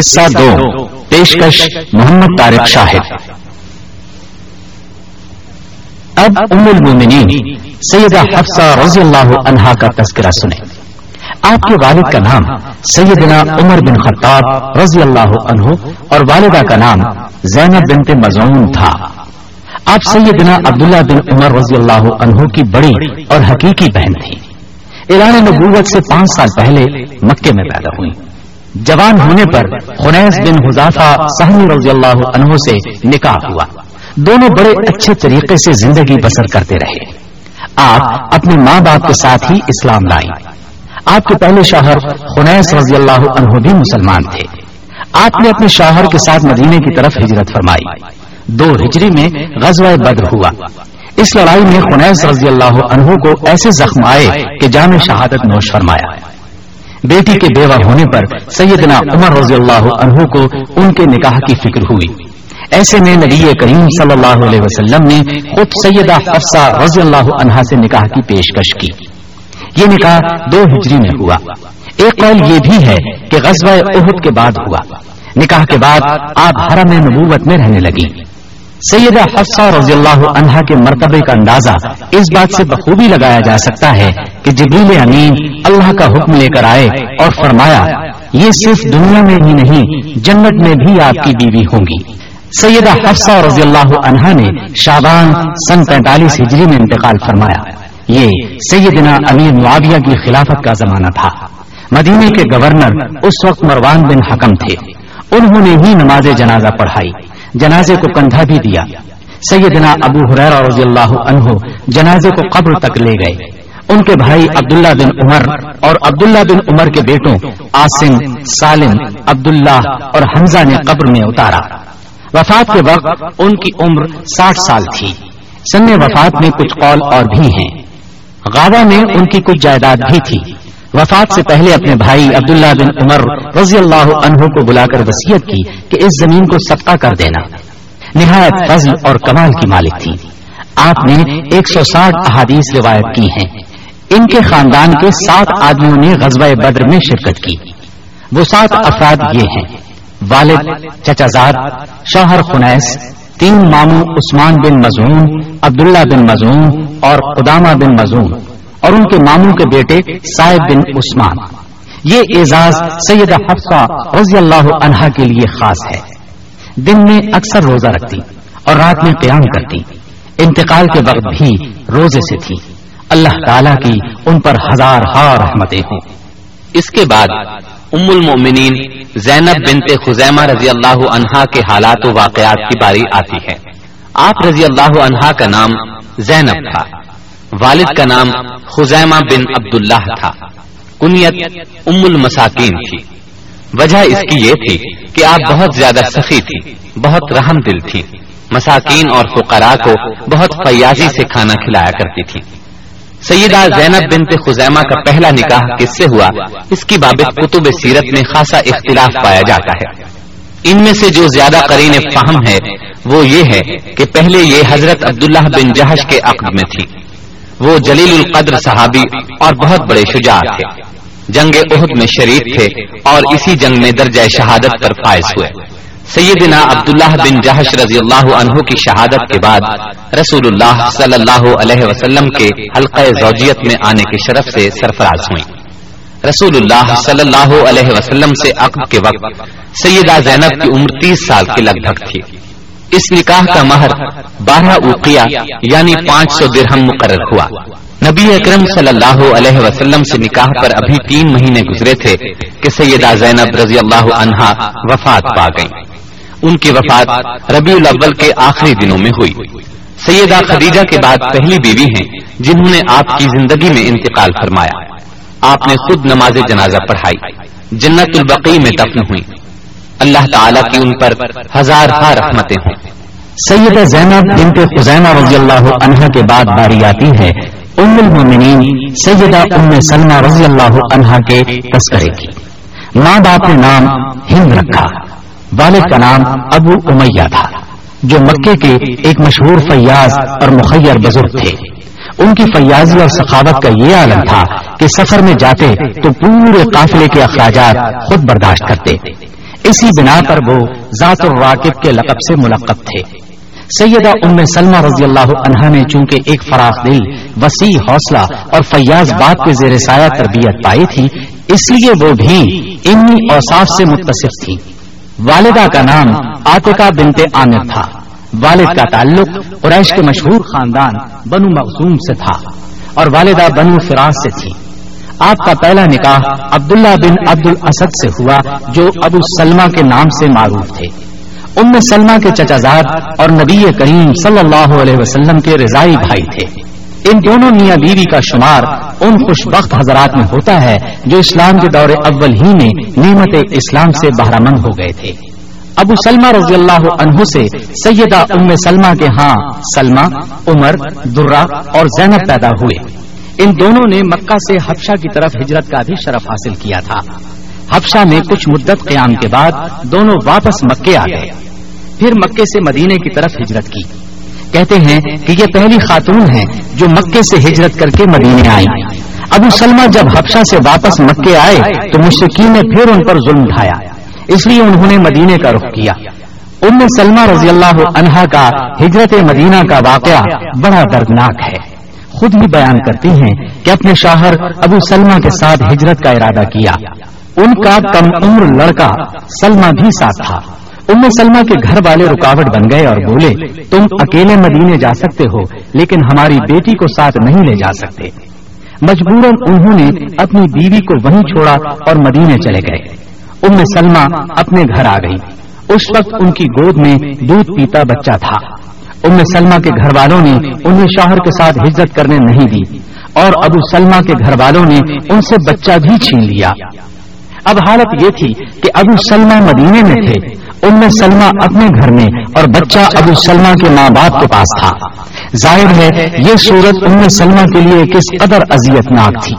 حصہ دو۔ پیشکش محمد طارق شاہد۔ اب ام المومنین سیدہ حفصہ رضی اللہ عنہا کا تذکرہ سنیں۔ آپ کے والد کا نام سیدنا عمر بن خطاب رضی اللہ عنہ اور والدہ کا نام زینب بنت مزون تھا۔ آپ سیدنا عبداللہ بن عمر رضی اللہ عنہ کی بڑی اور حقیقی بہن تھی اعلان نبوت سے پانچ سال پہلے مکے میں پیدا ہوئی جوان ہونے پر خنیس بن حذافہ سہمی رضی اللہ عنہ سے نکاح ہوا۔ دونوں بڑے اچھے طریقے سے زندگی بسر کرتے رہے۔ آپ اپنے ماں باپ کے ساتھ ہی اسلام لائیں۔ آپ کے پہلے شوہر خنیس رضی اللہ عنہ بھی مسلمان تھے۔ آپ نے اپنے شوہر کے ساتھ مدینے کی طرف ہجرت فرمائی۔ دو ہجری میں غزوہ بدر ہوا۔ اس لڑائی میں خنیس رضی اللہ عنہ کو ایسے زخم آئے کہ جامع شہادت نوش فرمایا۔ بیٹی کے بیوہ ہونے پر سیدنا عمر رضی اللہ عنہ کو ان کے نکاح کی فکر ہوئی۔ ایسے میں نبی کریم صلی اللہ علیہ وسلم نے خود سیدہ حفصہ رضی اللہ عنہا سے نکاح کی پیشکش کی۔ یہ نکاح دو ہجری میں ہوا۔ ایک قول یہ بھی ہے کہ غزوہ احد کے بعد ہوا۔ نکاح کے بعد آپ حرم نبوت میں رہنے لگی۔ سیدہ حفصہ رضی اللہ عنہا کے مرتبے کا اندازہ اس بات سے بخوبی لگایا جا سکتا ہے کہ جبریل امین اللہ کا حکم لے کر آئے اور فرمایا، یہ صرف دنیا میں ہی نہیں، جنت میں بھی آپ کی بیوی ہوں گی۔ سیدہ حفصہ رضی اللہ عنہا نے شابان سن پینتالیس ہجری میں انتقال فرمایا۔ یہ سیدنا امیر معاویہ کی خلافت کا زمانہ تھا۔ مدینے کے گورنر اس وقت مروان بن حکم تھے۔ انہوں نے ہی نماز جنازہ پڑھائی۔ جنازے کو کندھا بھی دیا۔ سیدنا ابو حریر رضی اللہ عنہ جنازے کو قبر تک لے گئے۔ ان کے بھائی عبداللہ بن عمر اور عبداللہ بن عمر کے بیٹوں آسم سالم، عبداللہ اور حمزہ نے قبر میں اتارا۔ وفات کے وقت ان کی عمر ساٹھ سال تھی۔ سن وفات میں کچھ قول اور بھی ہیں۔ غابہ میں ان کی کچھ جائیداد بھی تھی۔ وفات سے پہلے اپنے بھائی عبداللہ بن عمر رضی اللہ عنہ کو بلا کر وسیعت کی کہ اس زمین کو صدقہ کر دینا۔ نہایت فضل اور کمال کی مالک تھی۔ آپ نے ایک سو ساٹھ احادیث روایت کی ہیں۔ ان کے خاندان کے سات آدمیوں نے غزوہ بدر میں شرکت کی۔ وہ سات افراد یہ ہیں۔ والد، چچا زاد، شوہر خنیس، تین ماموں عثمان بن مزون عبداللہ بن مزون اور قدامہ بن مزون اور ان کے ماموں کے بیٹے صاحب بن عثمان۔ یہ اعزاز سید حفصہ رضی اللہ عنہا کے لیے خاص ہے۔ دن میں اکثر روزہ رکھتی اور رات میں قیام کرتی۔ انتقال کے وقت بھی روزے سے تھی۔ اللہ تعالیٰ کی ان پر ہزار ہار رحمتیں ہوں۔ اس کے بعد ام المومنین زینب بنت خزیمہ رضی اللہ عنہا کے حالات و واقعات کی باری آتی ہے۔ آپ رضی اللہ عنہا کا نام زینب تھا۔ والد کا نام خزیمہ بن عبداللہ تھا۔ کنیت ام المساکین تھی وجہ اس کی یہ تھی کہ آپ بہت زیادہ سخی تھی، بہت رحم دل تھی۔ مساکین اور فقراء کو بہت فیاضی سے کھانا کھلایا کرتی تھی سیدہ زینب بنت خزیمہ کا پہلا نکاح کس سے ہوا؟ اس کی بابت کتب سیرت میں خاصا اختلاف پایا جاتا ہے۔ ان میں سے جو زیادہ قرین فہم ہے وہ یہ ہے کہ پہلے یہ حضرت عبداللہ بن جہش کے عقد میں تھی۔ وہ جلیل القدر صحابی اور بہت بڑے شجاع تھے۔ جنگ عہد میں شریف تھے اور اسی جنگ میں درجہ شہادت پر فائز ہوئے۔ سیدنا عبداللہ بن جہش رضی اللہ عنہ کی شہادت کے بعد رسول اللہ صلی اللہ علیہ وسلم کے حلقہ زوجیت میں آنے کے شرف سے سرفراز ہوئی رسول اللہ صلی اللہ علیہ وسلم سے عقد کے وقت سیدہ زینب کی عمر تیس سال کی لگ بھگ تھی۔ اس نکاح کا مہر بارہ اوقیہ یعنی پانچ سو درہم مقرر ہوا۔ نبی اکرم صلی اللہ علیہ وسلم سے نکاح پر ابھی تین مہینے گزرے تھے کہ سیدہ زینب رضی اللہ عنہا وفات پا گئی ان کی وفات ربیع الاول کے آخری دنوں میں ہوئی۔ سیدہ خدیجہ کے بعد پہلی بیوی ہیں جنہوں نے آپ کی زندگی میں انتقال فرمایا۔ آپ نے خود نماز جنازہ پڑھائی۔ جنت البقی میں دفن ہوئی اللہ تعالیٰ کی ان پر ہزار ہار رحمتیں ہوں۔ سید زینب بنت خزینہ رضی اللہ عنہ کے بعد باری آتی ہے۔ ام المومنین سیدہ ام سلمہ رضی اللہ عنہ کے تذکرے کی۔ ماں باپ نے نام ہند رکھا۔ والد کا نام ابو امیہ تھا، جو مکے کے ایک مشہور فیاض اور مخیر بزرگ تھے۔ ان کی فیاضی اور سخاوت کا یہ عالم تھا کہ سفر میں جاتے تو پورے قافلے کے اخراجات خود برداشت کرتے۔ اسی بنا پر وہ ذات الراکب کے لقب سے ملقب تھے۔ سیدہ ام سلمہ رضی اللہ عنہا نے چونکہ ایک فراخ دل، وسیع حوصلہ اور فیاض بات کے زیر سایہ تربیت پائی تھی، اس لیے وہ بھی انہی اوصاف سے متصف تھی۔ والدہ کا نام آتکا بنت عامر تھا۔ والد کا تعلق قریش کے مشہور خاندان بنو مخصوم سے تھا اور والدہ بنو فراز سے تھی۔ آپ کا پہلا نکاح عبداللہ بن عبد الاسد سے ہوا، جو ابو سلمہ کے نام سے معروف تھے۔ ام سلمہ کے چچا زاد اور نبی کریم صلی اللہ علیہ وسلم کے رضائی بھائی تھے۔ ان دونوں میاں بیوی کا شمار ان خوش بخت حضرات میں ہوتا ہے، جو اسلام کے دور اول ہی میں نعمت اسلام سے بہرامند ہو گئے تھے۔ ابو سلمہ رضی اللہ عنہ سے سیدہ ام سلمہ کے ہاں سلمہ، عمر، درہ اور زینب پیدا ہوئے۔ ان دونوں نے مکہ سے حفشہ کی طرف ہجرت کا بھی شرف حاصل کیا تھا۔ حفشہ میں کچھ مدت قیام کے بعد دونوں واپس مکے آ گئے۔ پھر مکے سے مدینے کی طرف ہجرت کی۔ کہتے ہیں کہ یہ پہلی خاتون ہیں جو مکے سے ہجرت کر کے مدینے آئی ابو سلمہ جب حفشہ سے واپس مکے آئے تو مشرقین نے پھر ان پر ظلم اٹھایا۔ اس لیے انہوں نے مدینے کا رخ کیا۔ ام سلمہ رضی اللہ عنہا کا ہجرت مدینہ کا واقعہ بڑا دردناک ہے۔ خود ہی بیان کرتی ہیں کہ اپنے شاہر ابو سلمہ کے ساتھ ہجرت کا ارادہ کیا۔ ان کا کم عمر لڑکا سلمہ بھی ساتھ تھا۔ ام سلمہ کے گھر والے رکاوٹ بن گئے اور بولے، تم اکیلے مدینے جا سکتے ہو، لیکن ہماری بیٹی کو ساتھ نہیں لے جا سکتے۔ مجبوراً انہوں نے اپنی بیوی کو وہیں چھوڑا اور مدینے چلے گئے۔ ام سلمہ اپنے گھر آ گئی۔ اس وقت ان کی گود میں دودھ پیتا بچہ تھا۔ ام سلمہ کے گھر والوں نے انہیں شوہر کے ساتھ ہجرت کرنے نہیں دی اور ابو سلمہ کے گھر والوں نے ان سے بچہ بھی چھین لیا۔ اب حالت یہ تھی کہ ابو سلمہ مدینے میں تھے۔ ام سلمہ اپنے گھر میں اور بچہ ابو سلمہ کے ماں باپ کے پاس تھا۔ ظاہر ہے، یہ صورت ام سلمہ کے لیے کس قدر اذیت ناک تھی۔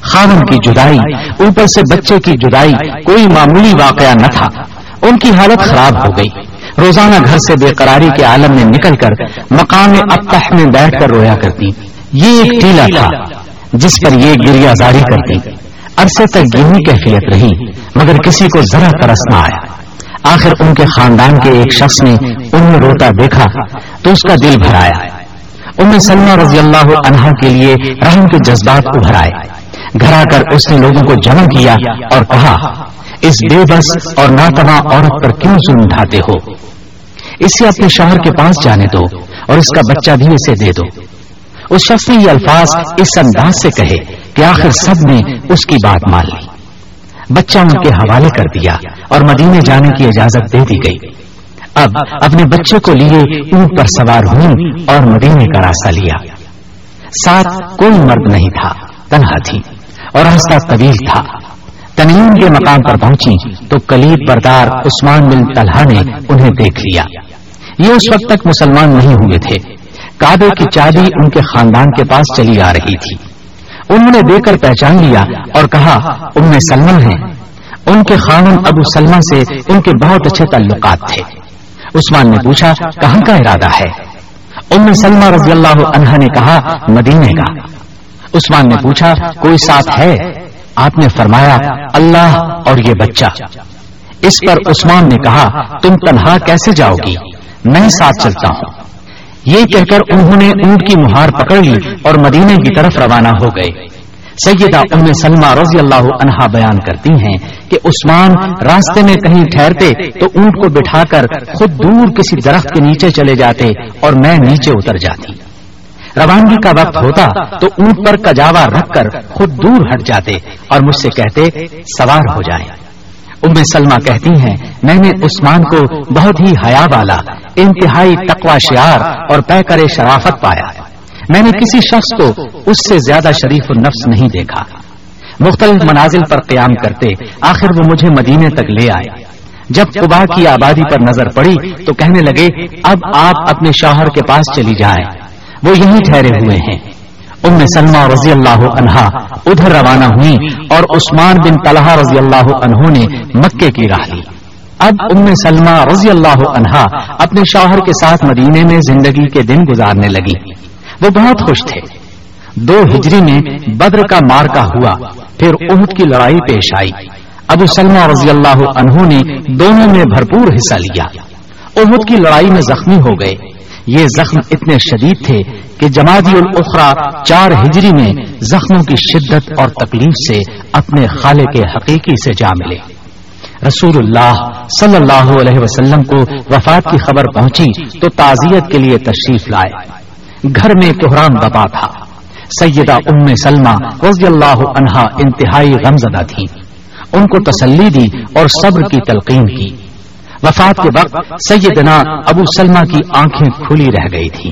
خاون کی جدائی، اوپر سے بچے کی جدائی کوئی معمولی واقعہ نہ تھا۔ ان کی حالت خراب ہو گئی۔ روزانہ گھر سے بے قراری کے عالم میں نکل کر مقام ابتح میں بیٹھ کر رویا کرتی۔ یہ ایک ٹیلا تھا جس پر یہ گریا زاری کرتی عرصے تک گیہی کیفیت رہی، مگر کسی کو ذرا ترس نہ آیا۔ آخر ان کے خاندان کے ایک شخص نے انہیں روتا دیکھا تو اس کا دل بھر آیا۔ ان سلمہ رضی اللہ عنہا کے لیے رحم کے جذبات ابھر آئے۔ گھر آ کر اس نے لوگوں کو جمع کیا اور کہا، اس بے بس اور ناتواں عورت پر کیوں ظلم اٹھاتے ہو؟ اسے اپنے شوہر کے پاس جانے دو اور اس کا بچہ بھی اسے دے دو۔ اس شخص نے یہ الفاظ اس انداز سے کہے کہ آخر سب نے اس کی بات مان لی۔ بچہ ان کے حوالے کر دیا اور مدینے جانے کی اجازت دے دی گئی۔ اب اپنے بچے کو لیے اونٹ پر سوار ہوئی اور مدینے کا راستہ لیا۔ ساتھ کوئی مرد نہیں تھا، تنہا تھی۔ اور راستہ طویل تھا۔ تنیم کے مقام پر پہنچی تو کلیب بردار عثمان بن طلحہ نے انہیں دیکھ لیا۔ یہ اس وقت تک مسلمان نہیں ہوئے تھے۔ کعبے کی چابی ان کے خاندان کے پاس چلی آ رہی تھی۔ انہوں نے دیکھ کر پہچان لیا اور کہا ان میں سلمان ہیں۔ ان کے خانم ابو سلمہ سے ان کے بہت اچھے تعلقات تھے۔ عثمان نے پوچھا، کہاں کا ارادہ ہے؟ ام سلمہ رضی اللہ عنہ نے کہا، مدینے کا۔ عثمان نے پوچھا، کوئی ساتھ ہے؟ آپ نے فرمایا، اللہ اور یہ بچہ. اس پر عثمان نے کہا، تم تنہا کیسے جاؤ گی؟ میں ساتھ چلتا ہوں. یہ کہہ کر انہوں نے اونٹ کی مہار پکڑ لی اور مدینے کی طرف روانہ ہو گئے۔ سیدہ ام سلمہ رضی اللہ عنہا بیان کرتی ہیں کہ عثمان راستے میں کہیں ٹھہرتے تو اونٹ کو بٹھا کر خود دور کسی درخت کے نیچے چلے جاتے اور میں نیچے اتر جاتی۔ روانگی کا وقت ہوتا تو اونٹ پر کجاوا رکھ کر خود دور ہٹ جاتے اور مجھ سے کہتے سوار ہو جائیں ام سلمہ کہتی ہیں میں نے عثمان کو بہت ہی حیا والا انتہائی تقوا شعار اور پے کرے شرافت پایا۔ میں نے کسی شخص کو اس سے زیادہ شریف النفس نہیں دیکھا۔ مختلف منازل پر قیام کرتے آخر وہ مجھے مدینے تک لے آئے۔ جب قبا کی آبادی پر نظر پڑی تو کہنے لگے اب آپ اپنے شوہر کے پاس چلی جائیں۔ وہ یہیں ٹھہرے ہوئے ہیں۔ ام سلمہ رضی اللہ عنہا ادھر روانہ ہوئی اور عثمان بن طلحہ رضی اللہ عنہ نے مکے کی راہ لی۔ اب ام سلمہ رضی اللہ عنہا اپنے شوہر کے ساتھ مدینے میں زندگی کے دن گزارنے لگی وہ بہت خوش تھے۔ دو ہجری میں بدر کا مار کا ہوا، پھر احد کی لڑائی پیش آئی۔ ابو سلمہ رضی اللہ عنہ نے دونوں میں بھرپور حصہ لیا۔ احد کی لڑائی میں زخمی ہو گئے۔ یہ زخم اتنے شدید تھے کہ جماعتی الاخرا چار ہجری میں زخموں کی شدت اور تکلیف سے اپنے خالے کے حقیقی سے جا ملے۔ رسول اللہ صلی اللہ علیہ وسلم کو وفات کی خبر پہنچی تو تعزیت کے لیے تشریف لائے۔ گھر میں کوحرام دبا تھا۔ سیدہ ام سلمہ رضی اللہ عنہا انتہائی غمزدہ تھی ان کو تسلی دی اور صبر کی تلقین کی۔ وفات کے وقت سیدنا ابو سلمہ کی آنکھیں کھلی رہ گئی تھی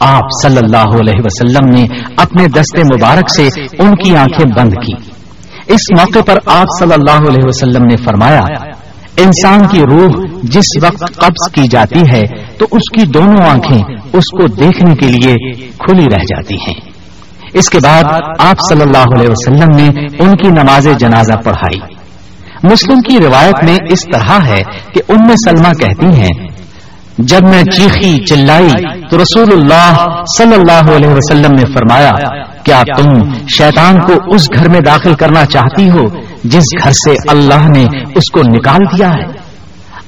آپ صلی اللہ علیہ وسلم نے اپنے دستے مبارک سے ان کی آنکھیں بند کی۔ اس موقع پر آپ صلی اللہ علیہ وسلم نے فرمایا، انسان کی روح جس وقت قبض کی جاتی ہے، تو اس کی دونوں آنکھیں اس کو دیکھنے کے لیے کھلی رہ جاتی ہیں۔ اس کے بعد آپ صلی اللہ علیہ وسلم نے ان کی نماز جنازہ پڑھائی۔ مسلم کی روایت میں اس طرح ہے کہ ام سلمہ کہتی ہیں، جب میں چیخی، چلائی تو رسول اللہ صلی اللہ علیہ وسلم نے فرمایا، کیا تم شیطان کو اس گھر میں داخل کرنا چاہتی ہو جس گھر سے اللہ نے اس کو نکال دیا ہے؟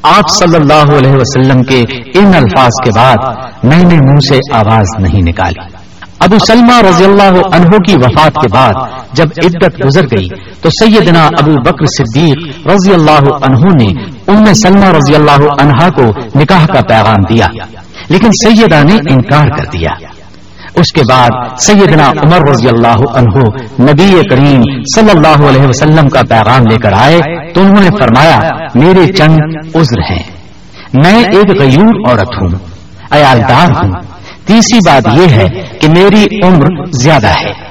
آپ صلی اللہ علیہ وسلم کے ان الفاظ کے بعد میں نے منہ سے آواز نہیں نکالی۔ ابو سلمہ رضی اللہ عنہ کی وفات کے بعد جب عدت گزر گئی تو سیدنا ابو بکر صدیق رضی اللہ عنہ نے ام سلمہ رضی اللہ عنہا کو نکاح کا پیغام دیا، لیکن سیدہ نے انکار کر دیا۔ اس کے بعد سیدنا عمر رضی اللہ عنہ نبی کریم صلی اللہ علیہ وسلم کا پیغام لے کر آئے تو انہوں نے فرمایا، میرے چند عذر ہیں۔ میں ایک غیور عورت ہوں، عیالدار ہوں۔ تیسری بات یہ ہے کہ میری عمر زیادہ ہے۔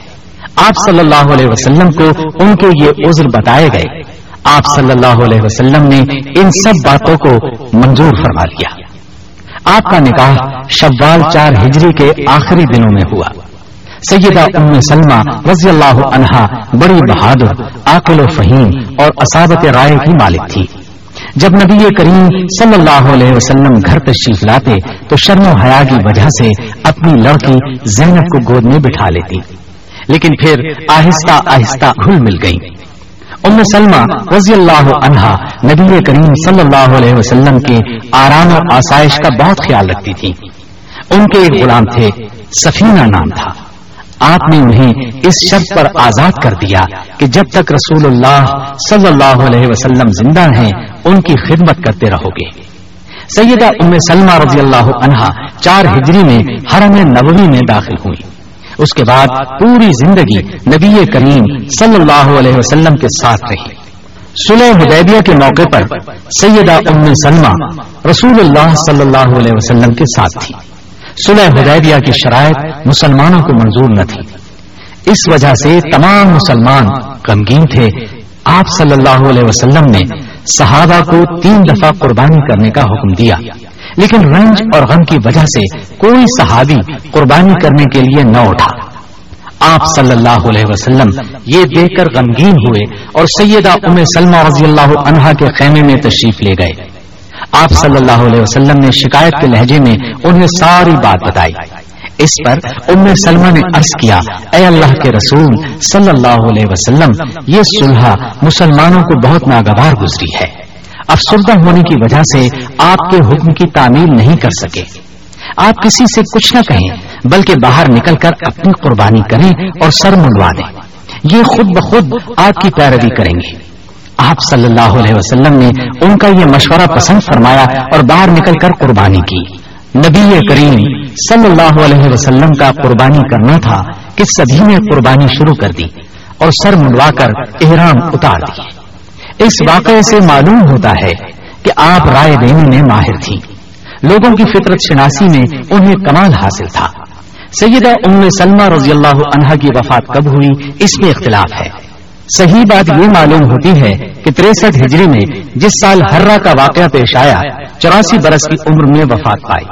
آپ صلی اللہ علیہ وسلم کو ان کے یہ عذر بتائے گئے۔ آپ صلی اللہ علیہ وسلم نے ان سب باتوں کو منظور فرما لیا۔ آپ کا نکاح شوال چار ہجری کے آخری دنوں میں ہوا۔ سیدہ ام سلمہ رضی اللہ عنہا بڑی بہادر عقل و فہیم اور اسابت رائے کی مالک تھی۔ جب نبی کریم صلی اللہ علیہ وسلم گھر تشریف لاتے تو شرم و حیا کی وجہ سے اپنی لڑکی زینب کو گود میں بٹھا لیتی۔ لیکن پھر آہستہ آہستہ گھل مل گئی۔ ام سلمہ رضی اللہ عنہا نبی کریم صلی اللہ علیہ وسلم کے آرام و آسائش کا بہت خیال رکھتی تھی ان کے ایک غلام تھے، سفینہ نام تھا۔ آپ نے انہیں اس شرط پر آزاد کر دیا کہ جب تک رسول اللہ صلی اللہ علیہ وسلم زندہ ہیں، ان کی خدمت کرتے رہو گے۔ سیدہ ام سلمہ رضی اللہ عنہا چار ہجری میں حرم نبوی میں داخل ہوئی۔ اس کے بعد پوری زندگی نبی کریم صلی اللہ علیہ وسلم کے ساتھ رہی۔ سلح حدیبیہ کے موقع پر سیدہ ام سلمہ رسول اللہ صلی اللہ علیہ وسلم کے ساتھ تھی۔ سلح حدیبیہ کی شرائط مسلمانوں کو منظور نہ تھی۔ اس وجہ سے تمام مسلمان غمگین تھے۔ آپ صلی اللہ علیہ وسلم نے صحابہ کو تین دفعہ قربانی کرنے کا حکم دیا۔ لیکن رنج اور غم کی وجہ سے کوئی صحابی قربانی کرنے کے لیے نہ اٹھا۔ آپ صلی اللہ علیہ وسلم یہ دیکھ کر غمگین ہوئے اور سیدہ ام سلمہ رضی اللہ عنہا کے خیمے میں تشریف لے گئے۔ آپ صلی اللہ علیہ وسلم نے شکایت کے لہجے میں انہیں ساری بات بتائی۔ اس پر ام سلمہ نے عرض کیا، اے اللہ کے رسول، صلی اللہ علیہ وسلم، یہ سلحا مسلمانوں کو بہت ناگوار گزری ہے۔ افسردہ ہونے کی وجہ سے آپ کے حکم کی تعمیل نہیں کر سکے۔ آپ کسی سے کچھ نہ کہیں، بلکہ باہر نکل کر اپنی قربانی کریں اور سر منڈوا دیں۔ یہ خود بخود آپ کی پیروی کریں گے۔ آپ صلی اللہ علیہ وسلم نے ان کا یہ مشورہ پسند فرمایا اور باہر نکل کر قربانی کی۔ نبی کریم صلی اللہ علیہ وسلم کا قربانی کرنا تھا کہ سبھی نے قربانی شروع کر دی اور سر منڈوا کر احرام اتار دی۔ اس واقعے سے معلوم ہوتا ہے کہ آپ رائے دینے میں ماہر تھی لوگوں کی فطرت شناسی میں انہیں کمال حاصل تھا۔ سیدہ ام سلمہ رضی اللہ عنہا کی وفات کب ہوئی اس میں اختلاف ہے۔ صحیح بات یہ معلوم ہوتی ہے کہ تریسٹھ ہجری میں جس سال ہررا کا واقعہ پیش آیا، چوراسی برس کی عمر میں وفات پائی۔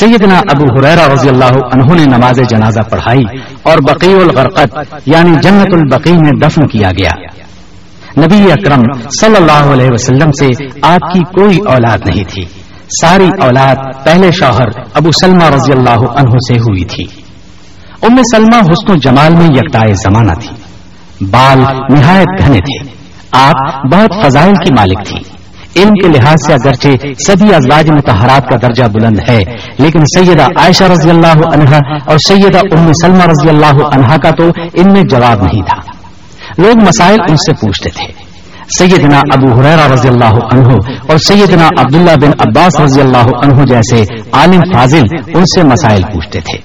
سیدنا ابو حریرہ رضی اللہ عنہ نے نماز جنازہ پڑھائی اور بقی الغرقت یعنی جنت البقی میں دفن کیا گیا۔ نبی اکرم صلی اللہ علیہ وسلم سے آپ کی کوئی اولاد نہیں تھی۔ ساری اولاد پہلے شوہر ابو سلمہ رضی اللہ عنہ سے ہوئی تھی۔ ام سلمہ حسن و جمال میں یکتائے زمانہ تھی۔ بال نہایت گھنے تھے۔ آپ بہت فضائل کی مالک تھی علم کے لحاظ سے اگرچہ سبھی ازواج متحرات کا درجہ بلند ہے، لیکن سیدہ عائشہ رضی اللہ عنہا اور سیدہ ام سلمہ رضی اللہ عنہا کا تو ان میں جواب نہیں تھا۔ لوگ مسائل ان سے پوچھتے تھے۔ سیدنا ابو حریرہ رضی اللہ عنہ اور سیدنا عبداللہ بن عباس رضی اللہ عنہ جیسے عالم فاضل ان سے مسائل پوچھتے تھے۔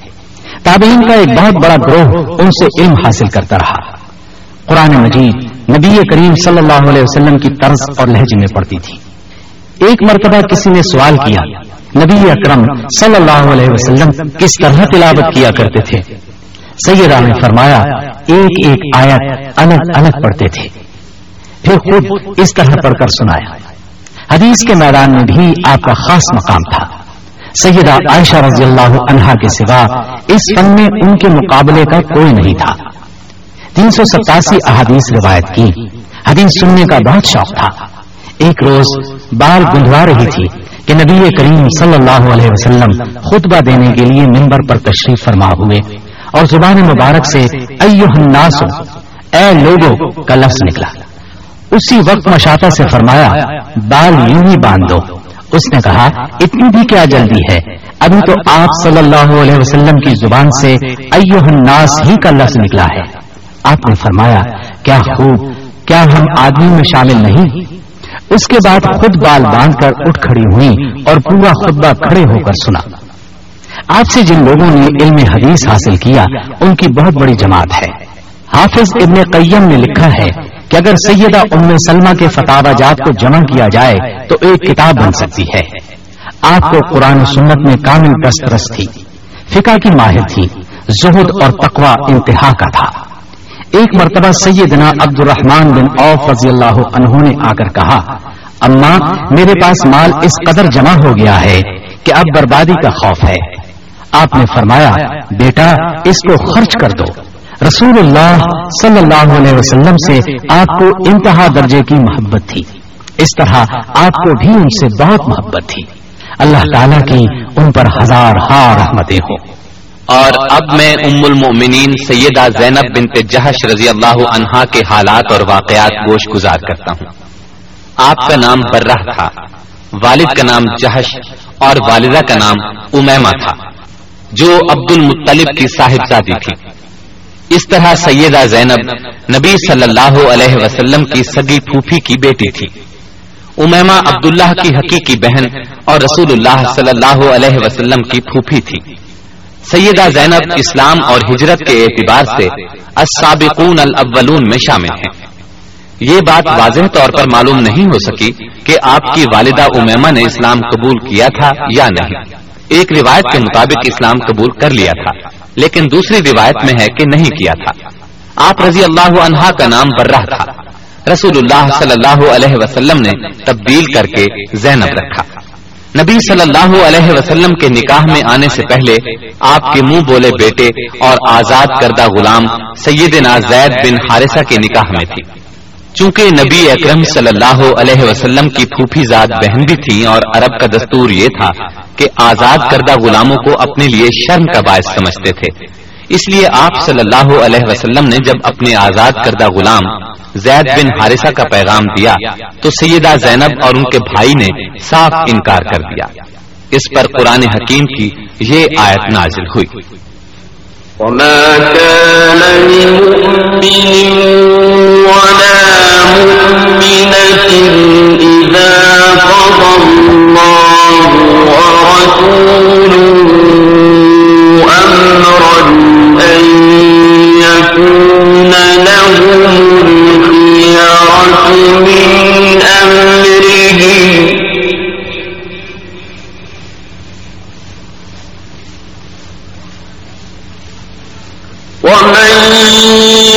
تابعین کا ایک بہت بڑا گروہ ان سے علم حاصل کرتا رہا۔ قرآن مجید نبی کریم صلی اللہ علیہ وسلم کی طرز اور لہجے میں پڑتی تھی۔ ایک مرتبہ کسی نے سوال کیا، نبی اکرم صلی اللہ علیہ وسلم کس طرح تلاوت کیا کرتے تھے؟ سیدہ نے فرمایا، ایک ایک آیت الگ الگ پڑھتے تھے۔ پھر خود اس طرح پڑھ کر سنایا۔ حدیث کے میدان میں بھی آپ کا خاص مقام تھا۔ سیدہ عائشہ رضی اللہ عنہا کے سوا اس فن میں ان کے مقابلے کا کوئی نہیں تھا۔ تین سو ستاسی احادیث روایت کی۔ حدیث سننے کا بہت شوق تھا۔ ایک روز بال گنجوا رہی تھی کہ نبی کریم صلی اللہ علیہ وسلم خطبہ دینے کے لیے ممبر پر تشریف فرما ہوئے اور زبان مبارک سے الناس اے لوگوں، کا لفظ نکلا۔ اسی وقت مشاطہ سے فرمایا، بال یوں ہی باندھ دو اس نے کہا، اتنی بھی کیا جلدی ہے؟ ابھی تو آپ صلی اللہ علیہ وسلم کی زبان سے الناس ہی کا لفظ نکلا ہے۔ آپ نے فرمایا، کیا خوب، کیا ہم آدمی میں شامل نہیں؟ اس کے بعد خود بال باندھ کر اٹھ کھڑی ہوئی اور پورا خطبہ کھڑے ہو کر سنا۔ آپ سے جن لوگوں نے علم حدیث حاصل کیا، ان کی بہت بڑی جماعت ہے۔ حافظ ابن قیم نے لکھا ہے کہ اگر سیدہ ام سلمہ کے فتح جات کو جمع کیا جائے، تو ایک کتاب بن سکتی ہے۔ آپ کو قرآن و سنت میں کامل دسترس تھی، فقہ کی ماہر تھی، زہد اور تقوا انتہا کا تھا۔ ایک مرتبہ سیدنا عبد الرحمان بن اوف رضی اللہ عنہ نے آ کر کہا، اما، میرے پاس مال اس قدر جمع ہو گیا ہے کہ اب بربادی کا خوف ہے۔ آپ نے فرمایا، بیٹا، اس کو خرچ کر دو۔ رسول اللہ صلی اللہ علیہ وسلم سے آپ کو انتہا درجے کی محبت تھی۔ اس طرح آپ کو بھی ان سے بہت محبت تھی۔ اللہ تعالیٰ کی ان پر ہزار ہار رحمتیں ہوں۔ اور اب میں ام المؤمنین سیدہ زینب بنت جہش رضی اللہ عنہا کے حالات اور واقعات گوش گزار کرتا ہوں۔ آپ کا نام برہ تھا، والد کا نام جہش اور والدہ کا نام امیما تھا، جو عبد المطلب کی صاحب زادی تھی۔ اس طرح سیدہ زینب نبی صلی اللہ علیہ وسلم کی سگی پھوپھی کی بیٹی تھی۔ امیما عبداللہ کی حقیقی بہن اور رسول اللہ صلی اللہ علیہ وسلم کی پھوپھی تھی۔ سیدہ زینب اسلام اور ہجرت کے اعتبار سے السابقون الاولون میں شامل ہیں۔ یہ بات واضح طور پر معلوم نہیں ہو سکی کہ آپ کی والدہ امیما نے اسلام قبول کیا تھا یا نہیں۔ ایک روایت کے مطابق اسلام قبول کر لیا تھا، لیکن دوسری روایت میں ہے کہ نہیں کیا تھا۔ آپ رضی اللہ عنہا کا نام برہ تھا۔ رسول اللہ صلی اللہ علیہ وسلم نے تبدیل کر کے زینب رکھا۔ نبی صلی اللہ علیہ وسلم کے نکاح میں آنے سے پہلے آپ کے منہ بولے بیٹے اور آزاد کردہ غلام سیدنا زید بن حارثہ کے نکاح میں تھی۔ چونکہ نبی اکرم صلی اللہ علیہ وسلم کی پھوپھی ذات بہن بھی تھی اور عرب کا دستور یہ تھا کہ آزاد کردہ غلاموں کو اپنے لیے شرم کا باعث سمجھتے تھے۔ اس لیے آپ صلی اللہ علیہ وسلم نے جب اپنے آزاد کردہ غلام زید بن حارثہ کا پیغام دیا تو سیدہ زینب اور ان کے بھائی نے صاف انکار کر دیا۔ اس پر قرآن حکیم کی یہ آیت نازل ہوئی۔ وما كان لمؤمن ولا مؤمنة إذا قضى الله ورسوله أمرا أن يكون لهم من أمرهم ومن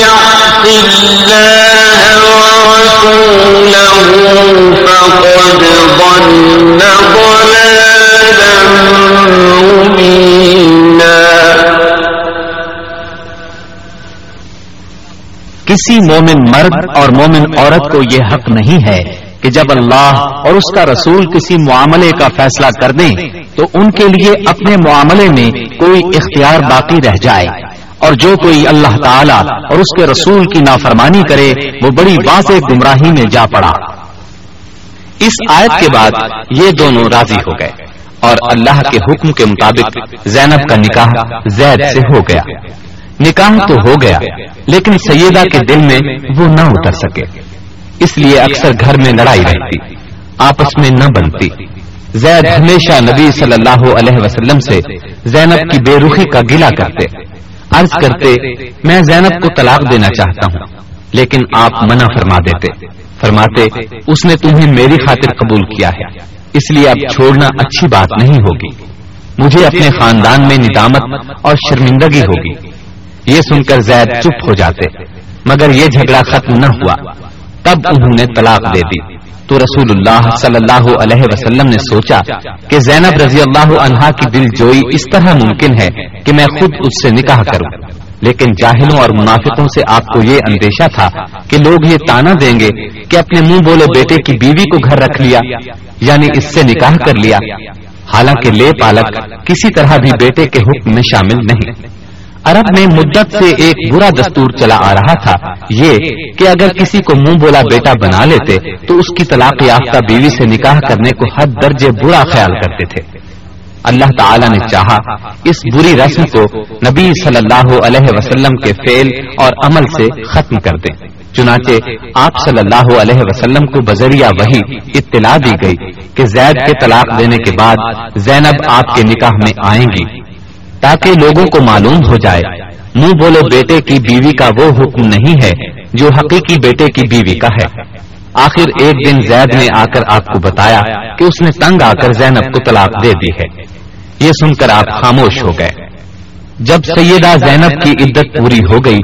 يعص الله ورسوله فقد ضل ضلالا کسی مومن مرد اور مومن عورت کو یہ حق نہیں ہے کہ جب اللہ اور اس کا رسول کسی معاملے کا فیصلہ کر دیں، تو ان کے لیے اپنے معاملے میں کوئی اختیار باقی رہ جائے۔ اور جو کوئی اللہ تعالی اور اس کے رسول کی نافرمانی کرے، وہ بڑی واضح گمراہی میں جا پڑا۔ اس آیت کے بعد یہ دونوں راضی ہو گئے اور اللہ کے حکم کے مطابق زینب کا نکاح زید سے ہو گیا۔ نکاح تو ہو گیا، لیکن سیدہ کے دل میں وہ نہ اتر سکے۔ اس لیے اکثر گھر میں لڑائی رہتی، آپس میں نہ بنتی۔ زید ہمیشہ نبی صلی اللہ علیہ وسلم سے زینب کی بے رخی کا گلا کرتے۔ عرض کرتے، میں زینب کو طلاق دینا چاہتا ہوں، لیکن آپ منع فرما دیتے۔ فرماتے، اس نے تمہیں میری خاطر قبول کیا ہے، اس لیے اب چھوڑنا اچھی بات نہیں ہوگی۔ مجھے اپنے خاندان میں ندامت اور شرمندگی ہوگی۔ یہ سن کر زید چپ ہو جاتے، مگر یہ جھگڑا ختم نہ ہوا۔ تب انہوں نے طلاق دے دی۔ تو رسول اللہ صلی اللہ علیہ وسلم نے سوچا کہ زینب رضی اللہ عنہا کی دل جوئی اس طرح ممکن ہے کہ میں خود اس سے نکاح کروں۔ لیکن جاہلوں اور منافقوں سے آپ کو یہ اندیشہ تھا کہ لوگ یہ تانا دیں گے کہ اپنے منہ بولے بیٹے کی بیوی کو گھر رکھ لیا یعنی اس سے نکاح کر لیا۔ حالانکہ لے پالک کسی طرح بھی بیٹے کے حکم میں شامل نہیں۔ عرب میں مدت سے ایک برا دستور چلا آ رہا تھا، یہ کہ اگر کسی کو منہ بولا بیٹا بنا لیتے، تو اس کی طلاق یافتہ بیوی سے نکاح کرنے کو حد درجے برا خیال کرتے تھے۔ اللہ تعالی نے چاہا اس بری رسم کو نبی صلی اللہ علیہ وسلم کے فعل اور عمل سے ختم کر دیں۔ چنانچہ آپ صلی اللہ علیہ وسلم کو بذریعہ وہی اطلاع دی گئی کہ زید کے طلاق دینے کے بعد زینب آپ کے نکاح میں آئیں گی۔ تاکہ لوگوں کو معلوم ہو جائے۔ منہ بولو بیٹے کی بیوی کا وہ حکم نہیں ہے جو حقیقی بیٹے کی بیوی کا ہے۔ آخر ایک دن زید نے آ کر آپ کو بتایا کہ اس نے تنگ آ کر زینب کو طلاق دے دی ہے۔ یہ سن کر آپ خاموش ہو گئے۔ جب سیدہ زینب کی عدت پوری ہو گئی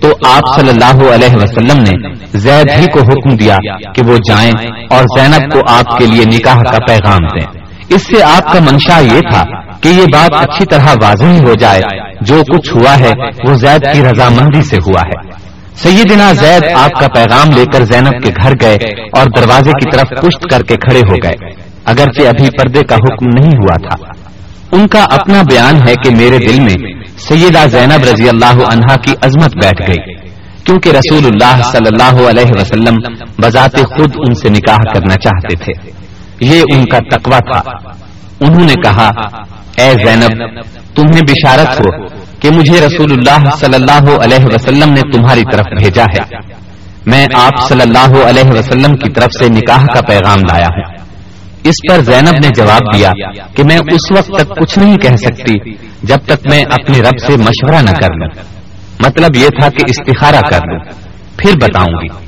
تو آپ صلی اللہ علیہ وسلم نے زید ہی کو حکم دیا کہ وہ جائیں اور زینب کو آپ کے لیے نکاح کا پیغام دیں۔ اس سے آپ کا منشا یہ تھا کہ یہ بات اچھی طرح واضح ہو جائے، جو کچھ ہوا ہے، وہ زید کی رضامندی سے ہوا ہے۔ سیدنا زید آپ کا پیغام لے کر زینب کے گھر گئے اور دروازے کی طرف پشت کر کے کھڑے ہو گئے۔ اگرچہ ابھی پردے کا حکم نہیں ہوا تھا۔ ان کا اپنا بیان ہے کہ میرے دل میں سیدہ زینب رضی اللہ عنہا کی عظمت بیٹھ گئی، کیونکہ رسول اللہ صلی اللہ علیہ وسلم بذات خود ان سے نکاح کرنا چاہتے تھے۔ یہ ان کا تقوی تھا۔ انہوں نے کہا، اے زینب، تمہیں بشارت ہو کہ مجھے رسول اللہ صلی اللہ علیہ وسلم نے تمہاری طرف بھیجا ہے۔ میں آپ صلی اللہ علیہ وسلم کی طرف سے نکاح کا پیغام لایا ہوں۔ اس پر زینب نے جواب دیا کہ میں اس وقت تک کچھ نہیں کہہ سکتی جب تک میں اپنے رب سے مشورہ نہ کر لوں۔ مطلب یہ تھا کہ استخارہ کر لوں۔ پھر بتاؤں گی۔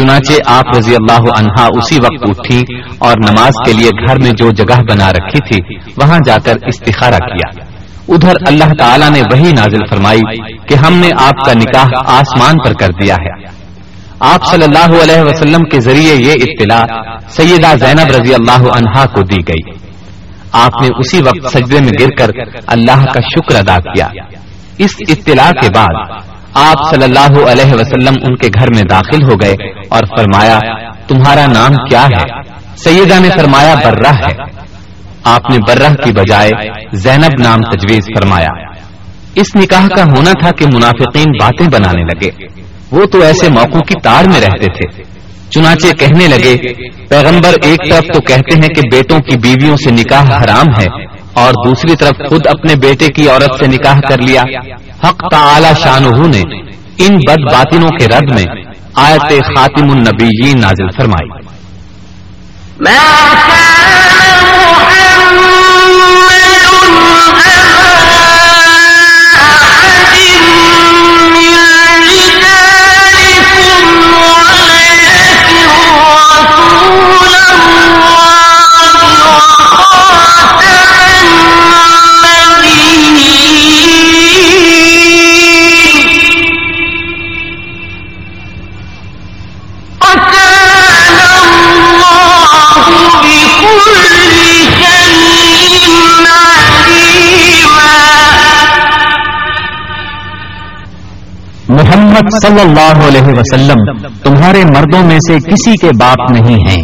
چنانچہ آپ رضی اللہ عنہا اسی وقت اٹھی اور نماز کے لیے گھر میں جو جگہ بنا رکھی تھی، وہاں جا کر استخارہ کیا۔ ادھر اللہ تعالیٰ نے وہی نازل فرمائی کہ ہم نے آپ کا نکاح آسمان پر کر دیا ہے۔ آپ صلی اللہ علیہ وسلم کے ذریعے یہ اطلاع سیدہ زینب رضی اللہ عنہا کو دی گئی۔ آپ نے اسی وقت سجدے میں گر کر اللہ کا شکر ادا کیا۔ اس اطلاع کے بعد آپ صلی اللہ علیہ وسلم ان کے گھر میں داخل ہو گئے اور فرمایا، تمہارا نام کیا ہے؟ سیدہ نے فرمایا، برہ ہے۔ آپ نے برہ کی بجائے زینب نام تجویز فرمایا۔ اس نکاح کا ہونا تھا کہ منافقین باتیں بنانے لگے۔ وہ تو ایسے موقعوں کی تار میں رہتے تھے۔ چنانچہ کہنے لگے، پیغمبر ایک طرف تو کہتے ہیں کہ بیٹوں کی بیویوں سے نکاح حرام ہے اور دوسری طرف خود اپنے بیٹے کی عورت سے نکاح کر لیا۔ حق تعالی شاہ نے ان بد باطنوں کے رد میں آیت خاتم النبیین نازل فرمائی۔ محمد صلی اللہ علیہ وسلم تمہارے مردوں میں سے کسی کے باپ نہیں ہیں،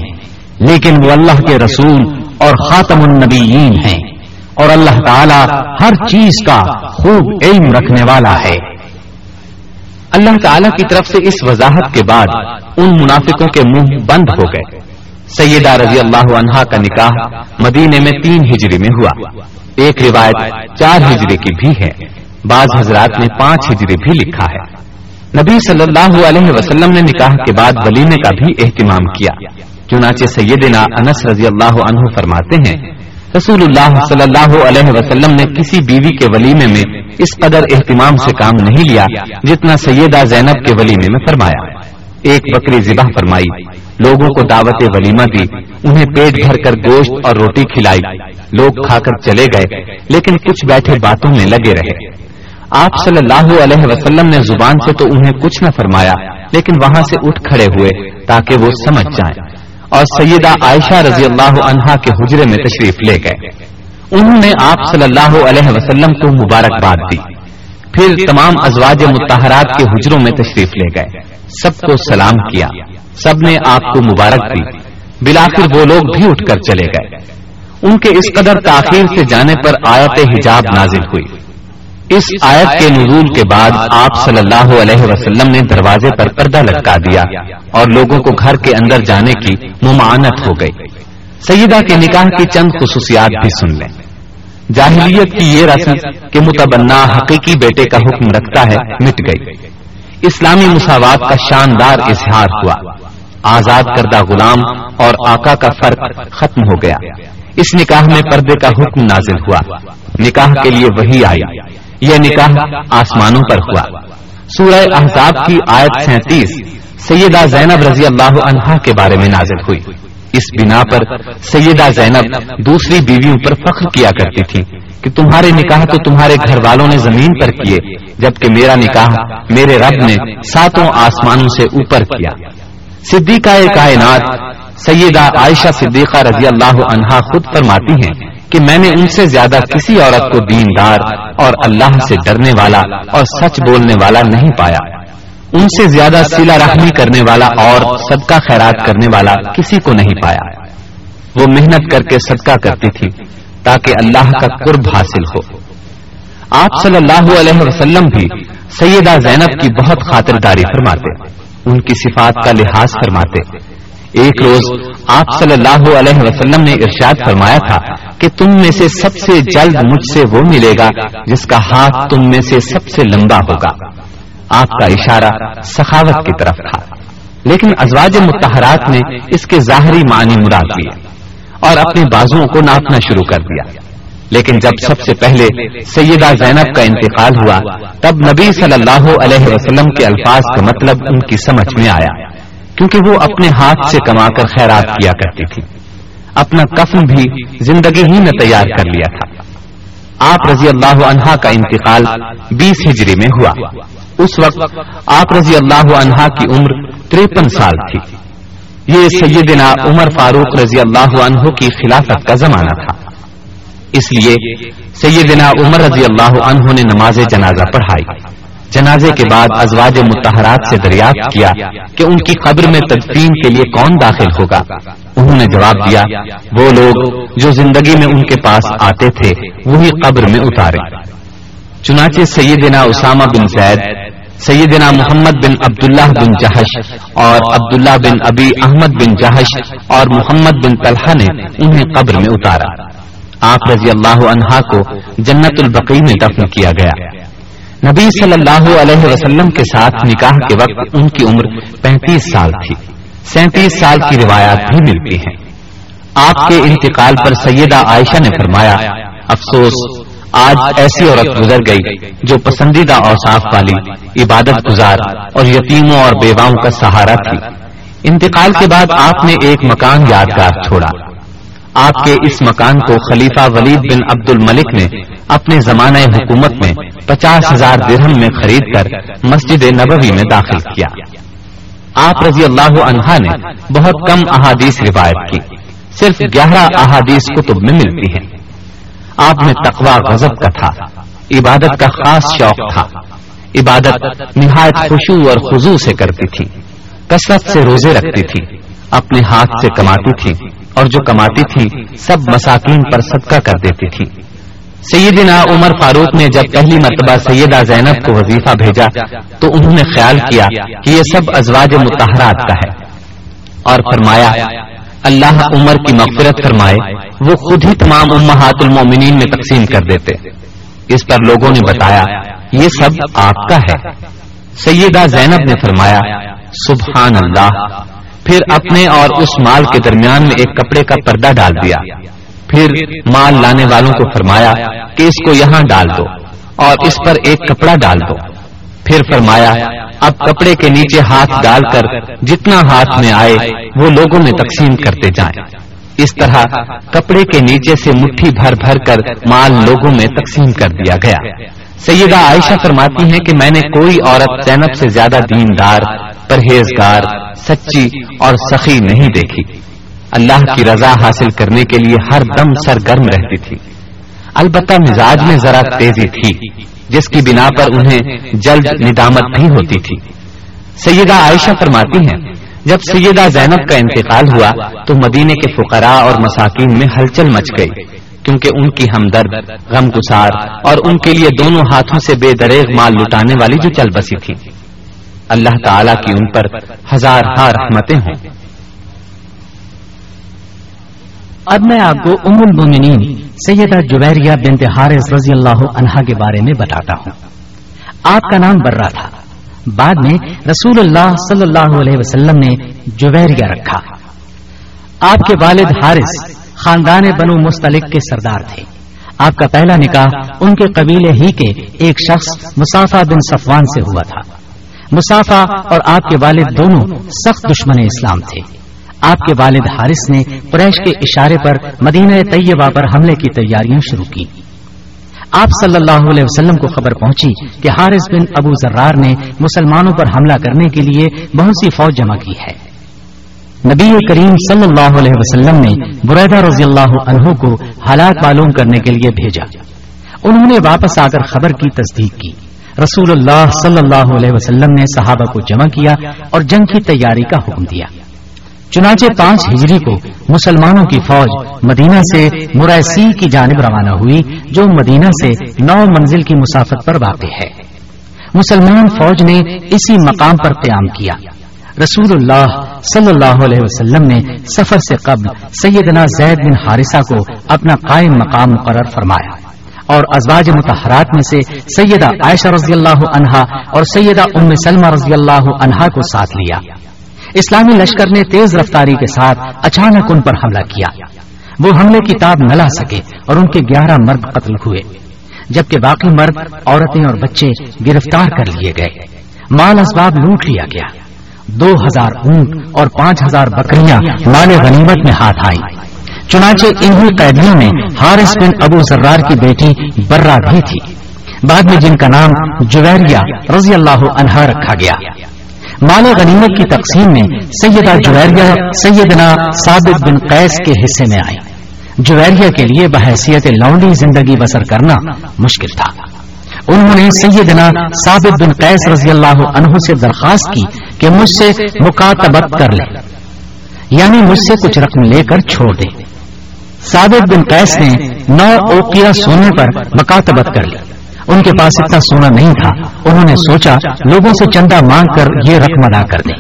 لیکن وہ اللہ کے رسول اور خاتم النبیین ہیں۔ اور اللہ تعالی ہر چیز کا خوب علم رکھنے والا ہے۔ اللہ تعالی کی طرف سے اس وضاحت کے بعد ان منافقوں کے منہ بند ہو گئے۔ سیدہ رضی اللہ عنہا کا نکاح مدینے میں تین ہجری میں ہوا۔ ایک روایت چار ہجری کی بھی ہے۔ بعض حضرات نے پانچ ہجری بھی لکھا ہے۔ نبی صلی اللہ علیہ وسلم نے نکاح کے بعد ولیمے کا بھی اہتمام کیا۔ چنانچہ سیدنا انس رضی اللہ عنہ فرماتے ہیں، رسول اللہ صلی اللہ علیہ وسلم نے کسی بیوی کے ولیمے میں اس قدر اہتمام سے کام نہیں لیا جتنا سیدہ زینب کے ولیمے میں فرمایا۔ ایک بکری ذبح فرمائی، لوگوں کو دعوت ولیمہ دی، انہیں پیٹ بھر کر گوشت اور روٹی کھلائی۔ لوگ کھا کر چلے گئے، لیکن کچھ بیٹھے باتوں میں لگے رہے۔ آپ صلی اللہ علیہ وسلم نے زبان سے تو انہیں کچھ نہ فرمایا، لیکن وہاں سے اٹھ کھڑے ہوئے تاکہ وہ سمجھ جائیں۔ اور سیدہ عائشہ رضی اللہ عنہا کے حجرے میں تشریف لے گئے۔ انہوں نے آپ صلی اللہ علیہ وسلم کو مبارکباد دی۔ پھر تمام ازواج متحرات کے حجروں میں تشریف لے گئے۔ سب کو سلام کیا۔ سب نے آپ کو مبارک دی۔ بلاخر وہ لوگ بھی اٹھ کر چلے گئے۔ ان کے اس قدر تاخیر سے جانے پر آیت حجاب نازل ہوئی۔ اس آیت کے نزول کے بعد آپ صلی اللہ علیہ وسلم نے دروازے پر پردہ لٹکا دیا اور لوگوں کو گھر کے اندر جانے کی ممانت ہو گئی۔ سیدہ کے نکاح کی چند خصوصیات بھی سن لیں۔ جاہلیت کی یہ رسم کہ متبنا حقیقی بیٹے کا حکم رکھتا ہے، مٹ گئی۔ اسلامی مساوات کا شاندار اظہار ہوا۔ آزاد کردہ غلام اور آقا کا فرق ختم ہو گیا۔ اس نکاح میں پردے کا حکم نازل ہوا۔ نکاح کے لیے وہی آئی۔ یہ نکاح آسمانوں پر ہوا۔ سورہ احزاب کی آیت سینتیس سیدہ زینب رضی اللہ عنہا کے بارے میں نازل ہوئی۔ اس بنا پر سیدہ زینب دوسری بیویوں پر فخر کیا کرتی تھی کہ تمہارے نکاح تو تمہارے گھر والوں نے زمین پر کیے جبکہ میرا نکاح میرے رب نے ساتوں آسمانوں سے اوپر کیا۔ صدیقہ کائنات سیدہ عائشہ صدیقہ رضی اللہ عنہا خود فرماتی ہیں کہ میں نے ان سے زیادہ کسی عورت کو دیندار اور اللہ سے ڈرنے والا اور سچ بولنے والا نہیں پایا۔ ان سے زیادہ سیلا رحمی کرنے والا اور صدقہ خیرات کرنے والا کسی کو نہیں پایا۔ وہ محنت کر کے صدقہ کرتی تھی تاکہ اللہ کا قرب حاصل ہو۔ آپ صلی اللہ علیہ وسلم بھی سیدہ زینب کی بہت خاطرداری فرماتے، ان کی صفات کا لحاظ فرماتے۔ ایک روز آپ صلی اللہ علیہ وسلم نے ارشاد فرمایا تھا کہ تم میں سے سب سے جلد مجھ سے وہ ملے گا جس کا ہاتھ تم میں سے سب سے لمبا ہوگا۔ آپ کا اشارہ سخاوت کی طرف تھا۔ لیکن ازواج متحرات نے اس کے ظاہری معنی مراد لیے اور اپنے بازوؤں کو ناپنا شروع کر دیا۔ لیکن جب سب سے پہلے سیدہ زینب کا انتقال ہوا، تب نبی صلی اللہ علیہ وسلم کے الفاظ کا مطلب ان کی سمجھ میں آیا، کیونکہ وہ اپنے ہاتھ سے کما کر خیرات کیا کرتی تھی اپنا کفن بھی زندگی ہی میں تیار کر لیا تھا۔ آپ رضی اللہ عنہا کا انتقال بیس ہجری میں ہوا۔ اس وقت آپ رضی اللہ عنہا کی عمر تریپن سال تھی۔ یہ سیدنا عمر فاروق رضی اللہ عنہ کی خلافت کا زمانہ تھا۔ اس لیے سیدنا عمر رضی اللہ عنہ نے نماز جنازہ پڑھائی۔ جنازے کے بعد ازواج متحرات سے دریافت کیا کہ ان کی قبر میں تدفین کے لیے کون داخل ہوگا۔ انہوں نے جواب دیا، وہ لوگ جو زندگی میں ان کے پاس آتے تھے، وہی قبر میں اتارے۔ چنانچہ سیدنا اسامہ بن زید، سیدنا محمد بن عبداللہ بن جہش اور عبداللہ بن ابی احمد بن جہش اور محمد بن طلحہ نے انہیں قبر میں اتارا۔ آپ رضی اللہ عنہا کو جنت البقی میں دفن کیا گیا۔ نبی صلی اللہ علیہ وسلم کے ساتھ نکاح کے وقت ان کی عمر پینتیس سال تھی۔ سینتیس سال کی روایات بھی ملتی ہیں۔ آپ کے انتقال پر سیدہ عائشہ نے فرمایا، افسوس، آج ایسی عورت گزر گئی جو پسندیدہ اوصاف والی، عبادت گزار اور یتیموں اور بیواؤں کا سہارا تھی۔ انتقال کے بعد آپ نے ایک مکان یادگار چھوڑا۔ آپ کے اس مکان کو خلیفہ ولید بن عبد الملک نے اپنے زمانہ حکومت میں پچاس ہزار درہم میں خرید کر مسجد نبوی میں داخل کیا۔ آپ رضی اللہ عنہا نے بہت کم احادیث روایت کی، صرف گیارہ احادیث کتب میں ملتی ہیں۔ آپ میں تقوا غضب کا تھا، عبادت کا خاص شوق تھا۔ عبادت نہایت خوشو اور خزو سے کرتی تھی، کثرت سے روزے رکھتی تھی، اپنے ہاتھ سے کماتی تھی۔ اور جو کماتی تھی، سب مساکین پر صدقہ کر دیتی تھی۔ سیدنا عمر فاروق نے جب پہلی مرتبہ سیدہ زینب کو وظیفہ بھیجا، تو انہوں نے خیال کیا کہ یہ سب ازواج متحرات کا ہے۔ اور فرمایا، اللہ عمر کی مغفرت فرمائے، وہ خود ہی تمام امہات المومنین میں تقسیم کر دیتے۔ اس پر لوگوں نے بتایا، یہ سب آپ کا ہے۔ سیدہ زینب نے فرمایا، سبحان اللہ۔ پھر اپنے اور اس مال کے درمیان میں ایک کپڑے کا پردہ ڈال دیا۔ پھر مال لانے والوں کو فرمایا کہ اس کو یہاں ڈال دو اور اس پر ایک کپڑا ڈال دو۔ پھر فرمایا، اب کپڑے کے نیچے ہاتھ ڈال کر جتنا ہاتھ میں آئے وہ لوگوں میں تقسیم کرتے جائیں۔ اس طرح کپڑے کے نیچے سے مٹھی بھر بھر کر مال لوگوں میں تقسیم کر دیا گیا۔ سیدہ عائشہ فرماتی ہیں کہ میں نے کوئی عورت زینب سے زیادہ دیندار پرہیزگار سچی اور سخی نہیں دیکھی۔ اللہ کی رضا حاصل کرنے کے لیے ہر دم سرگرم رہتی تھی۔ البتہ مزاج میں ذرا تیزی تھی جس کی بنا پر انہیں جلد ندامت بھی ہوتی تھی۔ سیدہ عائشہ فرماتی ہیں جب سیدہ زینب کا انتقال ہوا تو مدینے کے فقراء اور مساکین میں ہلچل مچ گئی۔ کیونکہ ان کی ہمدرد غم گسار اور ان کے لیے دونوں ہاتھوں سے بے دریغ مال لٹانے والی جو چل بسی تھی۔ اللہ تعالی کی ان پر ہزار ہار رحمتیں ہوں۔ اب میں آپ کو ام المومنین سیدہ جویریہ بنت حارث رضی اللہ عنہا کے بارے میں بتاتا ہوں۔ آپ کا نام برا تھا۔ بعد میں رسول اللہ صلی اللہ علیہ وسلم نے جویریہ رکھا۔ آپ کے والد حارث خاندان بنو مستلق کے سردار تھے۔ آپ کا پہلا نکاح ان کے قبیلے ہی کے ایک شخص مسافہ بن صفوان سے ہوا تھا۔ مسافہ اور آپ کے والد دونوں سخت دشمن اسلام تھے۔ آپ کے والد حارث نے قریش کے اشارے پر مدینہ طیبہ پر حملے کی تیاریاں شروع کی۔ آپ صلی اللہ علیہ وسلم کو خبر پہنچی کہ حارث بن ابو ذرار نے مسلمانوں پر حملہ کرنے کے لیے بہت سی فوج جمع کی ہے۔ نبی کریم صلی اللہ علیہ وسلم نے بریدہ رضی اللہ عنہ کو حالات معلوم کرنے کے لیے بھیجا۔ انہوں نے واپس آ کر خبر کی تصدیق کی۔ رسول اللہ صلی اللہ علیہ وسلم نے صحابہ کو جمع کیا اور جنگ کی تیاری کا حکم دیا۔ چنانچہ پانچ ہجری کو مسلمانوں کی فوج مدینہ سے مرائسی کی جانب روانہ ہوئی، جو مدینہ سے نو منزل کی مسافت پر واقع ہے۔ مسلمان فوج نے اسی مقام پر قیام کیا۔ رسول اللہ صلی اللہ علیہ وسلم نے سفر سے قبل سیدنا زید بن حارثہ کو اپنا قائم مقام مقرر فرمایا اور ازواج متحرات میں سے سیدہ عائشہ رضی اللہ عنہا اور سیدہ ام سلمہ رضی اللہ عنہا کو ساتھ لیا۔ اسلامی لشکر نے تیز رفتاری کے ساتھ اچانک ان پر حملہ کیا۔ وہ حملے کی تاب نہ لا سکے اور ان کے گیارہ مرد قتل ہوئے، جبکہ باقی مرد عورتیں اور بچے گرفتار کر لیے گئے۔ مال اسباب لوٹ لیا گیا۔ دو ہزار اونٹ اور پانچ ہزار بکریاں مال غنیمت میں ہاتھ آئی چنانچہ انہی قیدیوں میں حارث بن ابو ذرار کی بیٹی برا بھی تھی۔ بعد میں جن کا نام جویریہ رضی اللہ عنہا رکھا گیا۔ مال غنیمت کی تقسیم میں سیدہ جویریہ سیدنا ثابت بن قیس کے حصے میں آئی جویریہ کے لیے بحیثیت لونڈی زندگی بسر کرنا مشکل تھا۔ انہوں نے سیدنا ثابت بن قیس رضی اللہ عنہ سے درخواست کی کہ مجھ سے مکاتبت کر لے یعنی مجھ سے کچھ رقم لے کر چھوڑ دے۔ ثابت بن قیس نے نو اوکیا سونے پر مکاتبت کر لی ان کے پاس اتنا سونا نہیں تھا۔ انہوں نے سوچا لوگوں سے چندہ مانگ کر یہ رقم ادا کر دیں۔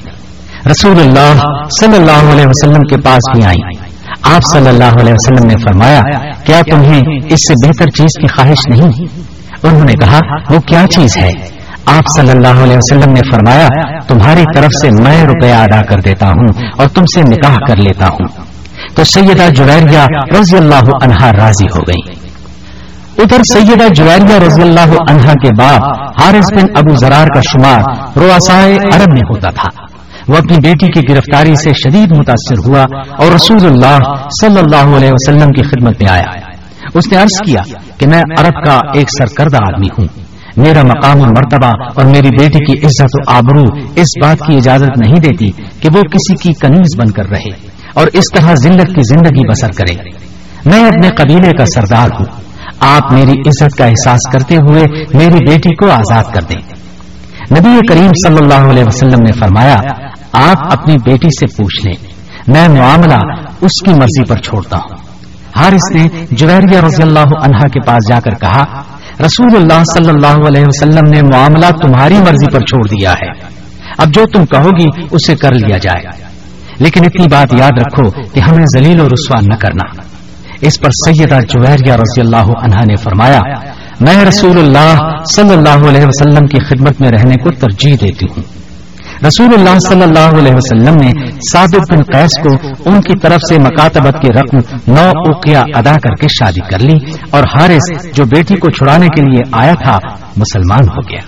رسول اللہ صلی اللہ علیہ وسلم کے پاس بھی آئی آپ صلی اللہ علیہ وسلم نے فرمایا، کیا تمہیں اس سے بہتر چیز کی خواہش نہیں؟ انہوں نے کہا، وہ کیا چیز ہے؟ آپ صلی اللہ علیہ وسلم نے فرمایا، تمہاری طرف سے میں روپیہ ادا کر دیتا ہوں اور تم سے نکاح کر لیتا ہوں. تو سیدہ جویریہ رضی اللہ عنہا راضی ہو گئی ادھر سیدہ جویریہ رضی اللہ عنہا کے باپ حارث بن ابو زرار کا شمار رواسائے عرب میں ہوتا تھا۔ وہ اپنی بیٹی کی گرفتاری سے شدید متاثر ہوا اور رسول اللہ صلی اللہ علیہ وسلم کی خدمت میں آیا۔ اس نے عرض کیا کہ میں عرب کا ایک سرکردہ آدمی ہوں۔ میرا مقام و مرتبہ اور میری بیٹی کی عزت و آبرو اس بات کی اجازت نہیں دیتی کہ وہ کسی کی کنیز بن کر رہے اور اس طرح ذلت کی زندگی بسر کرے۔ میں اپنے قبیلے کا سردار ہوں۔ آپ میری عزت کا احساس کرتے ہوئے میری بیٹی کو آزاد کر دیں۔ نبی کریم صلی اللہ علیہ وسلم نے فرمایا، آپ اپنی بیٹی سے پوچھ لیں۔ میں معاملہ اس کی مرضی پر چھوڑتا ہوں۔ حارث نے جویریہ رضی اللہ عنہا کے پاس جا کر کہا، رسول اللہ صلی اللہ علیہ وسلم نے معاملہ تمہاری مرضی پر چھوڑ دیا ہے. اب جو تم کہو گی اسے کر لیا جائے. لیکن اتنی بات یاد رکھو کہ ہمیں ذلیل و رسوا نہ کرنا. اس پر سیدہ جویریہ رضی اللہ عنہا نے فرمایا، میں رسول اللہ صلی اللہ علیہ وسلم کی خدمت میں رہنے کو ترجیح دیتی ہوں. رسول اللہ صلی اللہ علیہ وسلم نے ثابت بن قیس کو ان کی طرف سے مکاتبت کی رقم نو اوقیہ ادا کر کے شادی کر لی اور حارث جو بیٹی کو چھڑانے کے لیے آیا تھا، مسلمان ہو گیا۔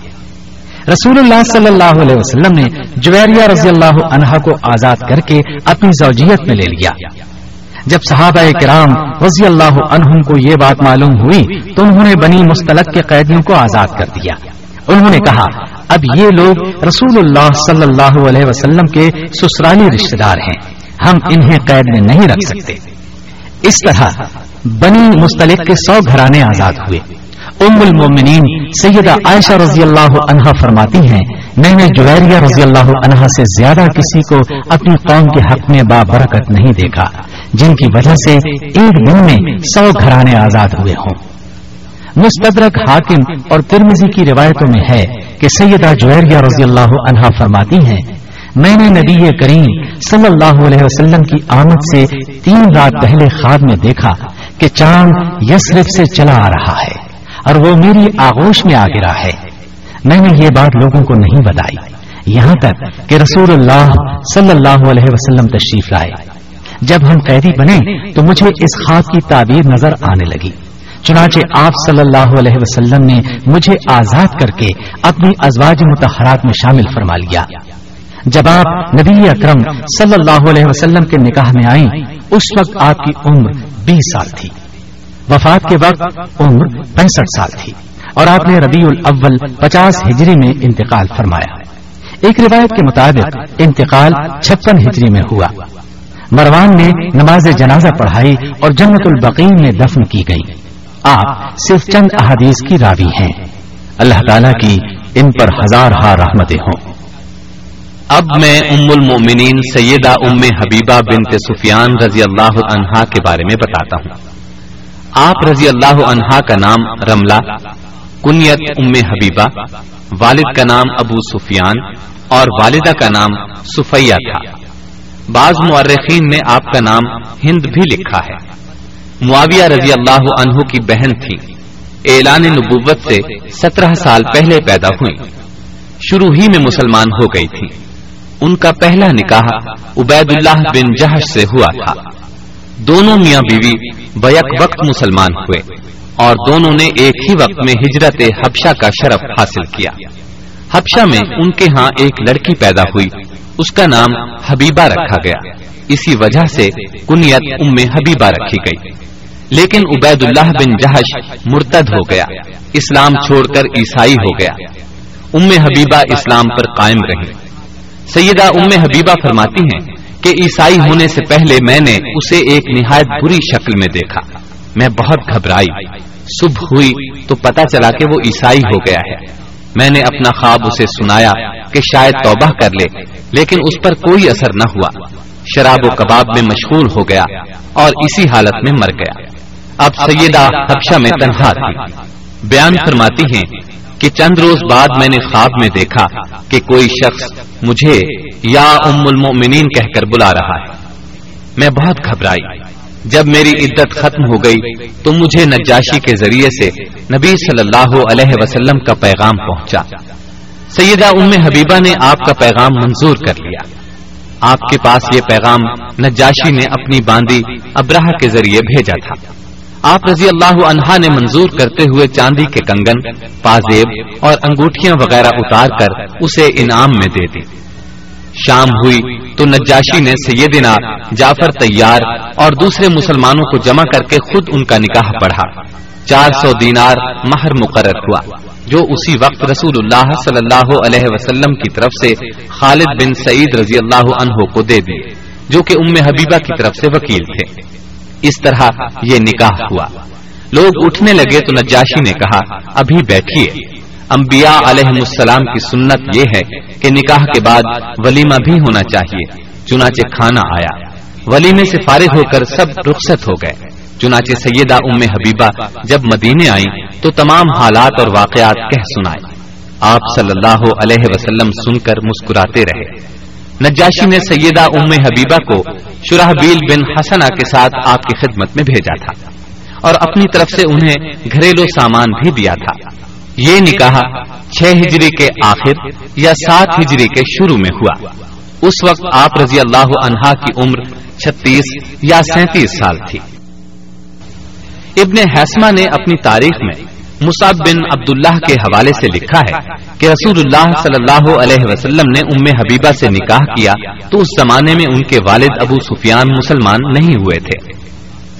رسول اللہ صلی اللہ علیہ وسلم نے جویریہ رضی اللہ عنہا کو آزاد کر کے اپنی زوجیت میں لے لیا۔ جب صحابہ کرام رضی اللہ عنہم کو یہ بات معلوم ہوئی تو انہوں نے بنی مستلق کے قیدیوں کو آزاد کر دیا۔ انہوں نے کہا اب یہ لوگ رسول اللہ صلی اللہ علیہ وسلم کے سسرالی رشتے دار ہیں۔ ہم انہیں قید میں نہیں رکھ سکتے۔ اس طرح بنی مستلق کے سو گھرانے آزاد ہوئے۔ ام المومنین سیدہ عائشہ رضی اللہ عنہا فرماتی ہیں، میں نے جویریہ رضی اللہ عنہا سے زیادہ کسی کو اپنی قوم کے حق میں بابرکت نہیں دیکھا، جن کی وجہ سے ایک دن میں سو گھرانے آزاد ہوئے ہوں۔ مستدرک حاکم اور ترمزی کی روایتوں میں ہے کہ سیدہ جویریہ رضی اللہ عنہا فرماتی ہیں، میں نے نبی کریم صلی اللہ علیہ وسلم کی آمد سے تین رات پہلے خواب میں دیکھا کہ چاند یسرف سے چلا آ رہا ہے اور وہ میری آغوش میں آ گرا ہے۔ میں نے یہ بات لوگوں کو نہیں بتائی۔ یہاں تک کہ رسول اللہ صلی اللہ علیہ وسلم تشریف لائے۔ جب ہم قیدی بنے تو مجھے اس خواب کی تعبیر نظر آنے لگی۔ چنانچہ آپ صلی اللہ علیہ وسلم نے مجھے آزاد کر کے اپنی ازواج متحرات میں شامل فرما لیا۔ جب آپ نبی اکرم صلی اللہ علیہ وسلم کے نکاح میں آئیں، اس وقت آپ کی عمر بیس سال تھی۔ وفات کے وقت عمر پینسٹھ سال تھی اور آپ نے ربیع الاول پچاس ہجری میں انتقال فرمایا۔ ایک روایت کے مطابق انتقال چھپن ہجری میں ہوا۔ مروان نے نماز جنازہ پڑھائی اور جنت البقین میں دفن کی گئی۔ آپ صرف چند احادیث کی راوی ہیں۔ اللہ تعالیٰ کی ان پر ہزار ہار رحمتیں ہوں۔ اب میں ام المومنین سیدہ ام حبیبہ بنت سفیان رضی اللہ عنہا کے بارے میں بتاتا ہوں۔ آپ رضی اللہ عنہا کا نام رملہ، کنیت ام حبیبہ، والد کا نام ابو سفیان اور والدہ کا نام سفیہ تھا۔ بعض مورخین نے آپ کا نام ہند بھی لکھا ہے۔ معاویہ رضی اللہ عنہ کی بہن تھی۔ اعلان نبوت سے سترہ سال پہلے پیدا ہوئی۔ شروع ہی میں مسلمان ہو گئی تھی۔ ان کا پہلا نکاح عبید اللہ بن جہش سے ہوا تھا۔ دونوں میاں بیوی بیک وقت مسلمان ہوئے اور دونوں نے ایک ہی وقت میں ہجرت حبشہ کا شرف حاصل کیا۔ حبشہ میں ان کے ہاں ایک لڑکی پیدا ہوئی۔ اس کا نام حبیبہ رکھا گیا۔ اسی وجہ سے کنیت ام حبیبہ رکھی گئی۔ لیکن عبید اللہ بن جہش مرتد ہو گیا، اسلام چھوڑ کر عیسائی ہو گیا۔ ام حبیبہ اسلام پر قائم رہی سیدہ ام حبیبہ فرماتی ہیں کہ عیسائی ہونے سے پہلے میں نے اسے ایک نہایت بری شکل میں دیکھا۔ میں بہت گھبرائی۔ صبح ہوئی تو پتا چلا کہ وہ عیسائی ہو گیا ہے۔ میں نے اپنا خواب اسے سنایا کہ شاید توبہ کر لے، لیکن اس پر کوئی اثر نہ ہوا۔ شراب و کباب میں مشغول ہو گیا اور اسی حالت میں مر گیا۔ اب سیدہ حبشہ میں تنہا تھی۔ بیان فرماتی ہیں کہ چند روز بعد میں نے خواب میں دیکھا کہ کوئی شخص مجھے یا ام المؤمنین کہہ کر بلا رہا ہے۔ میں بہت گھبرائی۔ جب میری عدت ختم ہو گئی تو مجھے نجاشی کے ذریعے سے نبی صلی اللہ علیہ وسلم کا پیغام پہنچا۔ سیدہ ام حبیبہ نے آپ کا پیغام منظور کر لیا۔ آپ کے پاس یہ پیغام نجاشی نے اپنی باندی ابراہ کے ذریعے بھیجا تھا۔ آپ رضی اللہ عنہا نے منظور کرتے ہوئے چاندی کے کنگن، پازیب اور انگوٹھیاں وغیرہ اتار کر اسے انعام میں دے دی۔ شام ہوئی تو نجاشی نے سیدنا جعفر تیار اور دوسرے مسلمانوں کو جمع کر کے خود ان کا نکاح پڑھا۔ چار سو دینار مہر مقرر ہوا، جو اسی وقت رسول اللہ صلی اللہ علیہ وسلم کی طرف سے خالد بن سعید رضی اللہ عنہ کو دے دی، جو کہ ام حبیبہ کی طرف سے وکیل تھے۔ اس طرح یہ نکاح ہوا۔ لوگ اٹھنے لگے تو نجاشی نے کہا، ابھی بیٹھیے۔ انبیاء علیہ السلام کی سنت یہ ہے کہ نکاح کے بعد ولیمہ بھی ہونا چاہیے۔ چنانچہ کھانا آیا۔ ولیمے سے فارغ ہو کر سب رخصت ہو گئے۔ چنانچہ سیدہ ام حبیبہ جب مدینے آئیں تو تمام حالات اور واقعات کہہ سنائے۔ آپ صلی اللہ علیہ وسلم سن کر مسکراتے رہے۔ نجاشی نے سیدہ ام حبیبہ کو شرح بیل بن حسنا کے ساتھ آپ کی خدمت میں بھیجا تھا اور اپنی طرف سے انہیں گھریلو سامان بھی دیا تھا۔ یہ نکاح چھ ہجری کے آخر یا سات ہجری کے شروع میں ہوا۔ اس وقت آپ رضی اللہ عنہا کی عمر چھتیس یا سینتیس سال تھی۔ ابن حسما نے اپنی تاریخ میں مصعب بن عبداللہ کے حوالے سے لکھا ہے کہ رسول اللہ صلی اللہ علیہ وسلم نے ام حبیبہ سے نکاح کیا تو اس زمانے میں ان کے والد ابو سفیان مسلمان نہیں ہوئے تھے۔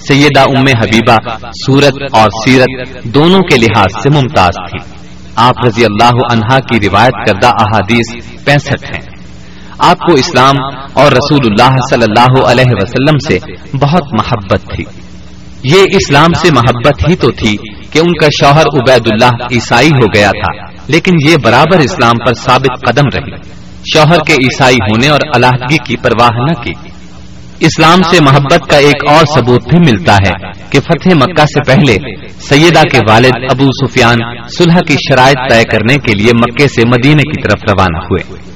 سیدہ ام حبیبہ سورت اور سیرت دونوں کے لحاظ سے ممتاز تھی۔ آپ رضی اللہ عنہا کی روایت کردہ احادیث پینسٹھ ہیں۔ آپ کو اسلام اور رسول اللہ صلی اللہ علیہ وسلم سے بہت محبت تھی۔ یہ اسلام سے محبت ہی تو تھی کہ ان کا شوہر عبید اللہ عیسائی ہو گیا تھا، لیکن یہ برابر اسلام پر ثابت قدم رہی۔ شوہر کے عیسائی ہونے اور علیحدگی کی پرواہ نہ کی۔ اسلام سے محبت کا ایک اور ثبوت بھی ملتا ہے کہ فتح مکہ سے پہلے سیدہ کے والد ابو سفیان صلح کی شرائط طے کرنے کے لیے مکے سے مدینے کی طرف روانہ ہوئے۔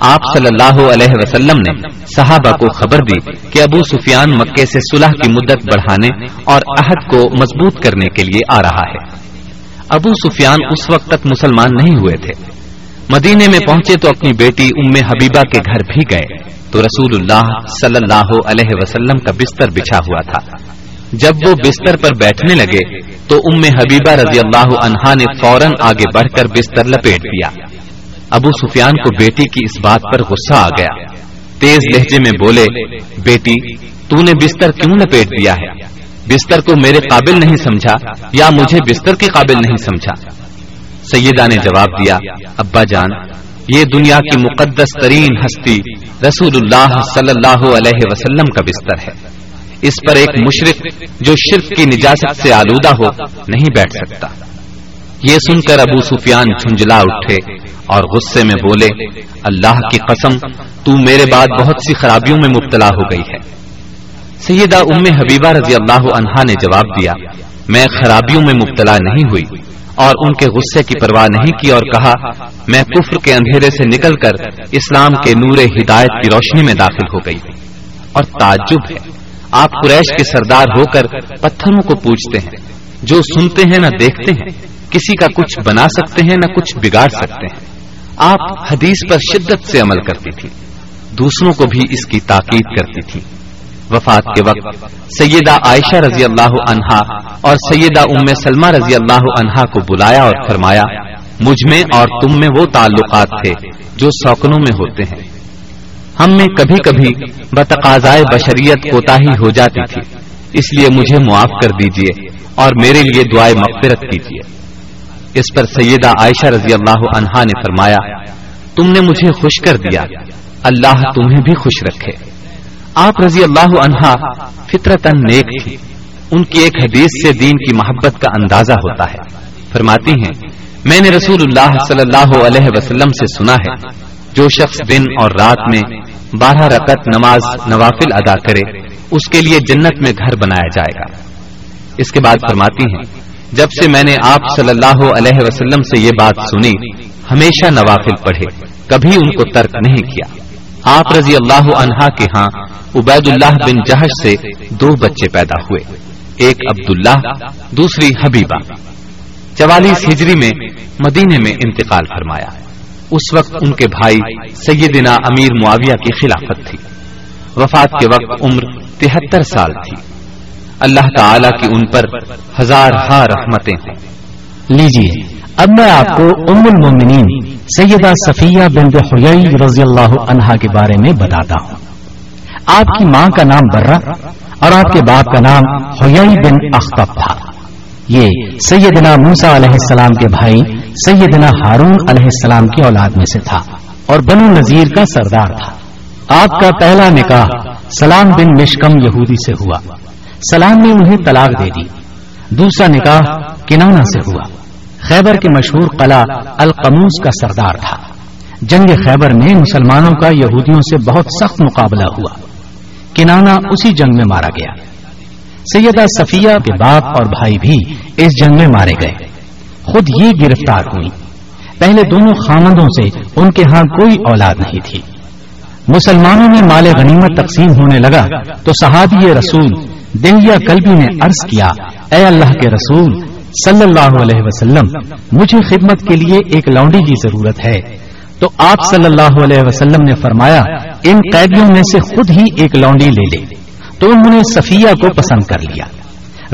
آپ صلی اللہ علیہ وسلم نے صحابہ کو خبر دی کہ ابو سفیان مکے سے صلح کی مدت بڑھانے اور عہد کو مضبوط کرنے کے لیے آ رہا ہے۔ ابو سفیان اس وقت تک مسلمان نہیں ہوئے تھے۔ مدینے میں پہنچے تو اپنی بیٹی ام حبیبہ کے گھر بھی گئے۔ تو رسول اللہ صلی اللہ علیہ وسلم کا بستر بچھا ہوا تھا۔ جب وہ بستر پر بیٹھنے لگے تو ام حبیبہ رضی اللہ عنہا نے فوراً آگے بڑھ کر بستر لپیٹ دیا۔ ابو سفیان کو بیٹی کی اس بات پر غصہ آ گیا۔ تیز لہجے میں بولے، بیٹی، تو نے بستر کیوں لپیٹ دیا ہے؟ بستر کو میرے قابل نہیں سمجھا یا مجھے بستر کے قابل نہیں سمجھا؟ سیدہ نے جواب دیا، ابا جان، یہ دنیا کی مقدس ترین ہستی رسول اللہ صلی اللہ علیہ وسلم کا بستر ہے۔ اس پر ایک مشرق جو شرک کی نجاست سے آلودہ ہو، نہیں بیٹھ سکتا۔ یہ سن کر ابو سفیان جھنجلا اٹھے اور غصے میں بولے، اللہ کی قسم، تو میرے بعد بہت سی خرابیوں میں مبتلا ہو گئی ہے۔ سیدہ ام حبیبہ رضی اللہ عنہا نے جواب دیا، میں خرابیوں میں مبتلا نہیں ہوئی اور ان کے غصے کی پرواہ نہیں کی اور کہا، میں کفر کے اندھیرے سے نکل کر اسلام کے نور ہدایت کی روشنی میں داخل ہو گئی۔ اور تعجب ہے، آپ قریش کے سردار ہو کر پتھروں کو پوچھتے ہیں۔ جو سنتے ہیں نہ دیکھتے ہیں، کسی کا کچھ بنا سکتے ہیں نہ کچھ بگاڑ سکتے ہیں۔ آپ حدیث پر شدت سے عمل کرتی تھی دوسروں کو بھی اس کی تاکید کرتی تھی وفات کے وقت سیدہ عائشہ رضی اللہ عنہا اور سیدہ ام سلمہ رضی اللہ عنہا کو بلایا اور فرمایا، مجھ میں اور تم میں وہ تعلقات تھے جو سوکنوں میں ہوتے ہیں۔ ہم میں کبھی کبھی بتقاضائے بشریت کوتا ہی ہو جاتی تھی، اس لیے مجھے معاف کر دیجیے۔ اور میرے لیے دعائیں مغفرت کیجیے۔ اس پر سیدہ عائشہ رضی اللہ عنہا نے فرمایا، تم نے مجھے خوش کر دیا، اللہ تمہیں بھی خوش رکھے۔ آپ رضی اللہ عنہا فطرت نیک تھی ان کی ایک حدیث سے دین کی محبت کا اندازہ ہوتا ہے۔ فرماتی ہیں، میں نے رسول اللہ صلی اللہ علیہ وسلم سے سنا ہے، جو شخص دن اور رات میں بارہ رقط نماز نوافل ادا کرے، اس کے لیے جنت میں گھر بنایا جائے گا۔ اس کے بعد فرماتی ہیں، جب سے میں نے آپ صلی اللہ علیہ وسلم سے یہ بات سنی، ہمیشہ نوافل پڑھے، کبھی ان کو ترک نہیں کیا۔ آپ رضی اللہ عنہا کے ہاں عبید اللہ بن جہش سے دو بچے پیدا ہوئے، ایک عبداللہ، دوسری حبیبہ۔ چوالیس ہجری میں مدینے میں انتقال فرمایا۔ اس وقت ان کے بھائی سیدنا امیر معاویہ کی خلافت تھی۔ وفات کے وقت عمر تہتر سال تھی۔ اللہ تعالی کی ان پر ہزار ہا رحمتیں ہیں لیجیے اب میں آپ کو ام المومنین سیدہ صفیہ بن حیائی رضی اللہ عنہا کے بارے میں بتاتا ہوں۔ آپ کی ماں کا نام برہ اور آپ کے باپ کا نام حیائی بن اختب تھا۔ یہ سیدنا موسا علیہ السلام کے بھائی سیدنا ہارون علیہ السلام کی اولاد میں سے تھا اور بنو نذیر کا سردار تھا۔ آپ کا پہلا نکاح سلام بن مشکم یہودی سے ہوا۔ سلام نے انہیں طلاق دے دی۔ دوسرا نکاح کنانا سے ہوا۔ خیبر کے مشہور قلعہ القموس کا سردار تھا۔ جنگ خیبر میں مسلمانوں کا یہودیوں سے بہت سخت مقابلہ ہوا۔ کنانا اسی جنگ میں مارا گیا۔ سیدہ صفیہ کے باپ اور بھائی بھی اس جنگ میں مارے گئے۔ خود یہ گرفتار ہوئی۔ پہلے دونوں خامندوں سے ان کے ہاں کوئی اولاد نہیں تھی۔ مسلمانوں میں مال غنیمت تقسیم ہونے لگا تو صحابی رسول دہیا کلبی نے عرض کیا اے اللہ کے رسول صلی اللہ علیہ وسلم مجھے خدمت کے لیے ایک لانڈی کی ضرورت ہے۔ تو آپ صلی اللہ علیہ وسلم نے فرمایا ان قیدیوں میں سے خود ہی ایک لانڈی لے لے۔ تو انہوں نے صفیہ کو پسند کر لیا۔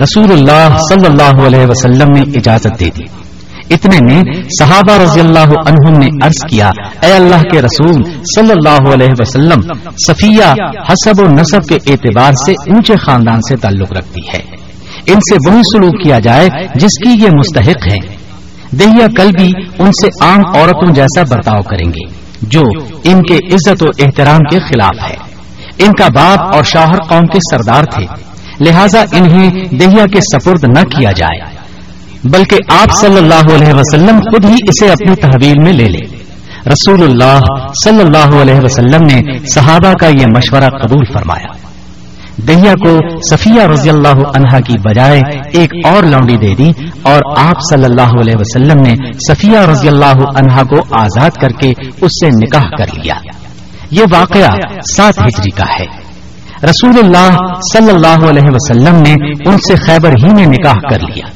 رسول اللہ صلی اللہ علیہ وسلم نے اجازت دے دی۔ اتنے میں صحابہ رضی اللہ عنہم نے عرض کیا، اے اللہ کے رسول صلی اللہ علیہ وسلم، صفیہ حسب و نصب کے اعتبار سے اونچے خاندان سے تعلق رکھتی ہے۔ ان سے وہی سلوک کیا جائے جس کی یہ مستحق ہیں۔ دہیا کل بھی ان سے عام عورتوں جیسا برتاؤ کریں گے، جو ان کے عزت و احترام کے خلاف ہے۔ ان کا باپ اور شوہر قوم کے سردار تھے، لہذا انہیں دہیا کے سپرد نہ کیا جائے۔ بلکہ آپ صلی اللہ علیہ وسلم خود ہی اسے اپنی تحویل میں لے لے۔ رسول اللہ صلی اللہ علیہ وسلم نے صحابہ کا یہ مشورہ قبول فرمایا۔ دہیا کو صفیہ رضی اللہ عنہا کی بجائے ایک اور لانڈی دے دی اور آپ صلی اللہ علیہ وسلم نے صفیہ رضی اللہ عنہا کو آزاد کر کے اس سے نکاح کر لیا۔ یہ واقعہ سات ہجری کا ہے۔ رسول اللہ صلی اللہ علیہ وسلم نے ان سے خیبر ہی میں نکاح کر لیا۔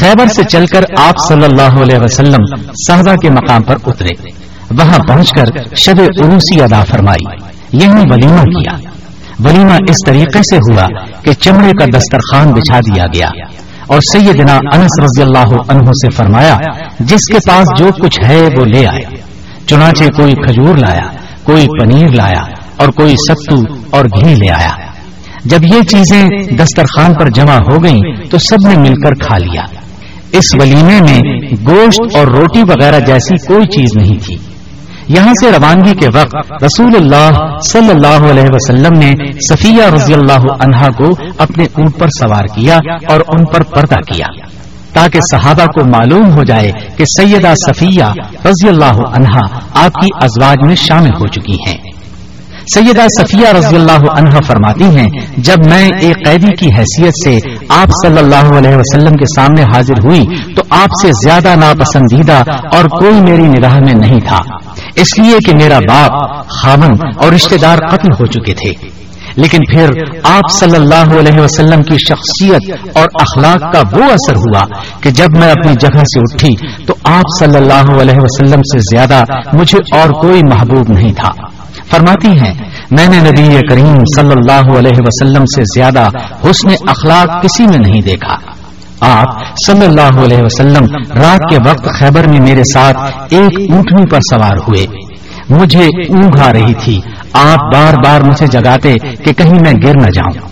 خیبر سے چل کر آپ صلی اللہ علیہ وسلم صحبہ کے مقام پر اترے۔ وہاں پہنچ کر شب عروسی ادا فرمائی۔ یہی ولیمہ کیا۔ ولیمہ اس طریقے سے ہوا کہ چمڑے کا دسترخوان بچھا دیا گیا۔ اور سیدنا انس رضی اللہ عنہ سے فرمایا، جس کے پاس جو کچھ ہے وہ لے آئے۔ چنانچہ کوئی کھجور لایا، کوئی پنیر لایا اور کوئی ستو اور گھی لے آیا۔ جب یہ چیزیں دسترخوان پر جمع ہو گئیں تو سب نے مل کر کھا لیا۔ اس ولیمے میں گوشت اور روٹی وغیرہ جیسی کوئی چیز نہیں تھی۔ یہاں سے روانگی کے وقت رسول اللہ صلی اللہ علیہ وسلم نے صفیہ رضی اللہ عنہا کو اپنے اونٹ پر سوار کیا اور ان پر پردہ کیا تاکہ صحابہ کو معلوم ہو جائے کہ سیدہ صفیہ رضی اللہ عنہا آپ کی ازواج میں شامل ہو چکی ہیں۔ سیدہ صفیہ رضی اللہ عنہ فرماتی ہیں، جب میں ایک قیدی کی حیثیت سے آپ صلی اللہ علیہ وسلم کے سامنے حاضر ہوئی تو آپ سے زیادہ ناپسندیدہ اور کوئی میری نگاہ میں نہیں تھا۔ اس لیے کہ میرا باپ خامن اور رشتے دار قتل ہو چکے تھے۔ لیکن پھر آپ صلی اللہ علیہ وسلم کی شخصیت اور اخلاق کا وہ اثر ہوا کہ جب میں اپنی جگہ سے اٹھی تو آپ صلی اللہ علیہ وسلم سے زیادہ مجھے اور کوئی محبوب نہیں تھا۔ فرماتی ہیں، میں نے نبی کریم صلی اللہ علیہ وسلم سے زیادہ حسن اخلاق کسی میں نہیں دیکھا۔ آپ صلی اللہ علیہ وسلم رات کے وقت خیبر میں میرے ساتھ ایک اونٹنی پر سوار ہوئے۔ مجھے اونگ آ رہی تھی۔ آپ بار بار مجھے جگاتے کہ کہیں میں گر نہ جاؤں۔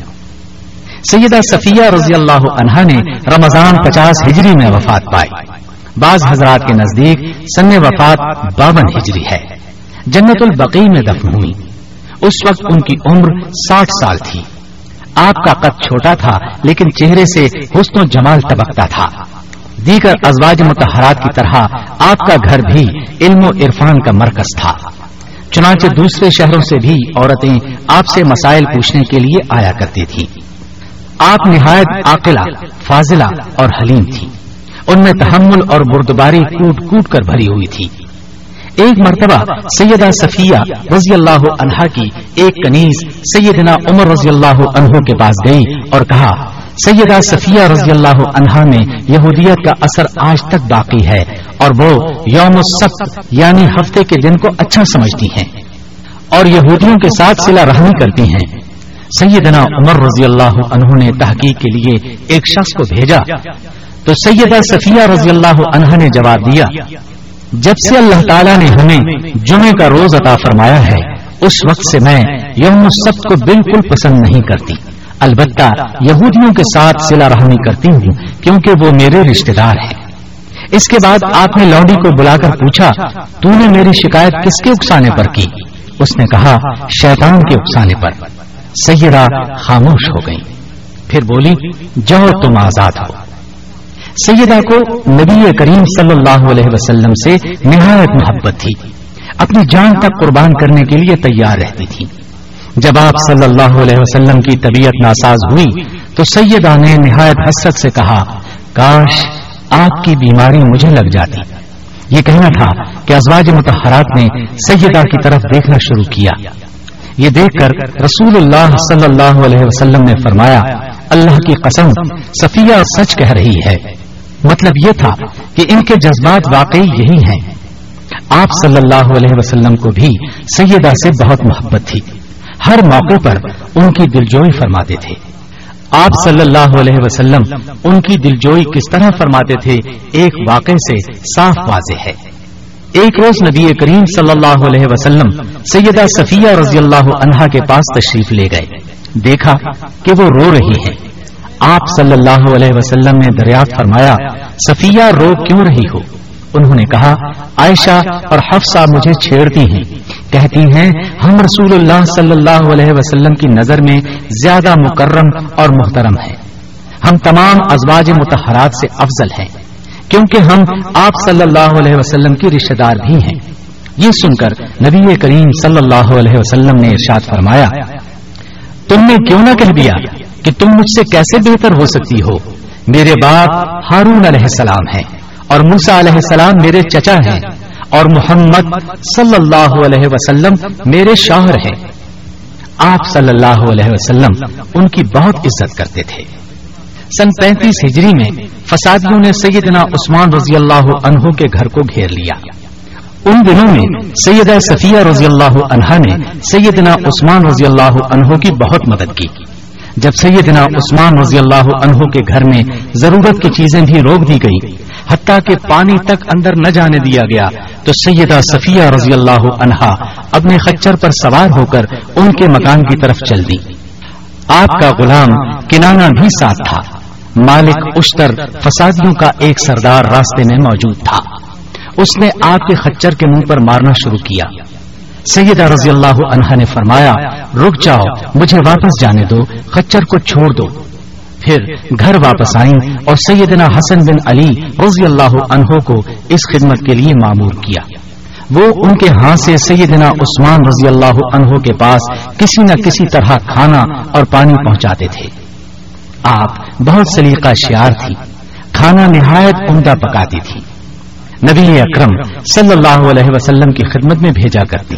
سیدہ صفیہ رضی اللہ عنہا نے رمضان پچاس ہجری میں وفات پائی۔ بعض حضرات کے نزدیک سن وفات باون ہجری ہے۔ جنت البقی میں دفن ہوئی۔ اس وقت ان کی عمر ساٹھ سال تھی۔ آپ کا قد چھوٹا تھا، لیکن چہرے سے حسن و جمال تبکتا تھا۔ دیگر ازواج متحرات کی طرح آپ کا گھر بھی علم و عرفان کا مرکز تھا۔ چنانچہ دوسرے شہروں سے بھی عورتیں آپ سے مسائل پوچھنے کے لیے آیا کرتی تھی آپ نہایت عاقلہ، فاضلہ اور حلیم تھی ان میں تحمل اور بردباری کوٹ کوٹ کر بھری ہوئی تھی۔ ایک مرتبہ سیدہ صفیہ رضی اللہ عنہا کی ایک کنیز سیدنا عمر رضی اللہ عنہ کے پاس گئی اور کہا، سیدہ صفیہ رضی اللہ عنہا میں یہودیت کا اثر آج تک باقی ہے اور وہ یوم السبت یعنی ہفتے کے دن کو اچھا سمجھتی ہیں اور یہودیوں کے ساتھ سلا رحمی کرتی ہیں۔ سیدنا عمر رضی اللہ عنہ نے تحقیق کے لیے ایک شخص کو بھیجا۔ تو سیدہ صفیہ رضی اللہ عنہ نے جواب دیا جب سے اللہ تعالیٰ نے ہمیں جمعے کا روز عطا فرمایا ہے، اس وقت سے میں یوم سب کو بالکل پسند نہیں کرتی۔ البتہ یہودیوں کے ساتھ سلا رحمی کرتی ہوں، کیونکہ وہ میرے رشتے دار ہیں۔ اس کے بعد آپ نے لوڈی کو بلا کر پوچھا، تو نے میری شکایت کس کے اکسانے پر کی؟ اس نے کہا، شیطان کے اکسانے پر۔ سیدہ خاموش ہو گئی پھر بولی، جاؤ تم آزاد ہو۔ سیدہ کو نبی کریم صلی اللہ علیہ وسلم سے نہایت محبت تھی۔ اپنی جان تک قربان کرنے کے لیے تیار رہتی تھی۔ جب آپ صلی اللہ علیہ وسلم کی طبیعت ناساز ہوئی تو سیدہ نے نہایت حسرت سے کہا، کاش آپ کی بیماری مجھے لگ جاتی۔ یہ کہنا تھا کہ ازواج متحرات نے سیدہ کی طرف دیکھنا شروع کیا۔ یہ دیکھ کر رسول اللہ صلی اللہ علیہ وسلم نے فرمایا، اللہ کی قسم، صفیہ سچ کہہ رہی ہے۔ مطلب یہ تھا کہ ان کے جذبات واقعی یہی ہیں۔ آپ صلی اللہ علیہ وسلم کو بھی سیدہ سے بہت محبت تھی۔ ہر موقع پر ان کی دلجوئی فرماتے تھے۔ آپ صلی اللہ علیہ وسلم ان کی دلجوئی کس طرح فرماتے تھے؟ ایک واقع سے صاف واضح ہے۔ ایک روز نبی کریم صلی اللہ علیہ وسلم سیدہ صفیہ رضی اللہ عنہا کے پاس تشریف لے گئے۔ دیکھا کہ وہ رو رہی ہے آپ صلی اللہ علیہ وسلم نے دریافت فرمایا، صفیہ رو کیوں رہی ہو؟ انہوں نے کہا، عائشہ اور حفصہ مجھے چھیڑتی ہیں. کہتی ہیں، ہم رسول اللہ صلی اللہ علیہ وسلم کی نظر میں زیادہ مکرم اور محترم ہیں۔ ہم تمام ازواج متحرات سے افضل ہیں، کیونکہ ہم آپ صلی اللہ علیہ وسلم کی رشتے دار بھی ہیں۔ یہ سن کر نبی کریم صلی اللہ علیہ وسلم نے ارشاد فرمایا، تم نے کیوں نہ کہہ دیا کہ تم مجھ سے کیسے بہتر ہو سکتی ہو؟ میرے باپ ہارون علیہ السلام ہیں اور موسا علیہ السلام میرے چچا ہیں اور محمد صلی اللہ علیہ وسلم میرے شوہر ہیں۔ آپ صلی اللہ علیہ وسلم ان کی بہت عزت کرتے تھے۔ سن پینتیس ہجری میں فسادیوں نے سیدنا عثمان رضی اللہ عنہ کے گھر کو گھیر لیا۔ ان دنوں میں سیدہ صفیہ رضی اللہ عنہا نے سیدنا عثمان رضی اللہ عنہ کی بہت مدد کی۔ جب سیدنا عثمان رضی اللہ عنہ کے گھر میں ضرورت کی چیزیں بھی روک دی گئی حتیٰ کہ پانی تک اندر نہ جانے دیا گیا، تو سیدہ صفیہ رضی اللہ عنہا اپنے خچر پر سوار ہو کر ان کے مکان کی طرف چل دی۔ آپ کا غلام کنانا بھی ساتھ تھا، مالک اشتر فسادیوں کا ایک سردار راستے میں موجود تھا۔ اس نے آپ کے خچر کے منہ پر مارنا شروع کیا۔ سیدہ رضی اللہ عنہا نے فرمایا، رک جاؤ، مجھے واپس جانے دو، خچر کو چھوڑ دو۔ پھر گھر واپس آئیں اور سیدنا حسن بن علی رضی اللہ عنہ کو اس خدمت کے لیے معمور کیا۔ وہ ان کے ہاتھ سے سیدنا عثمان رضی اللہ عنہ کے پاس کسی نہ کسی طرح کھانا اور پانی پہنچاتے تھے۔ آپ بہت سلیقہ شیار تھی، کھانا نہایت عمدہ پکاتی تھی۔ نبی اکرم صلی اللہ علیہ وسلم کی خدمت میں بھیجا کرتی۔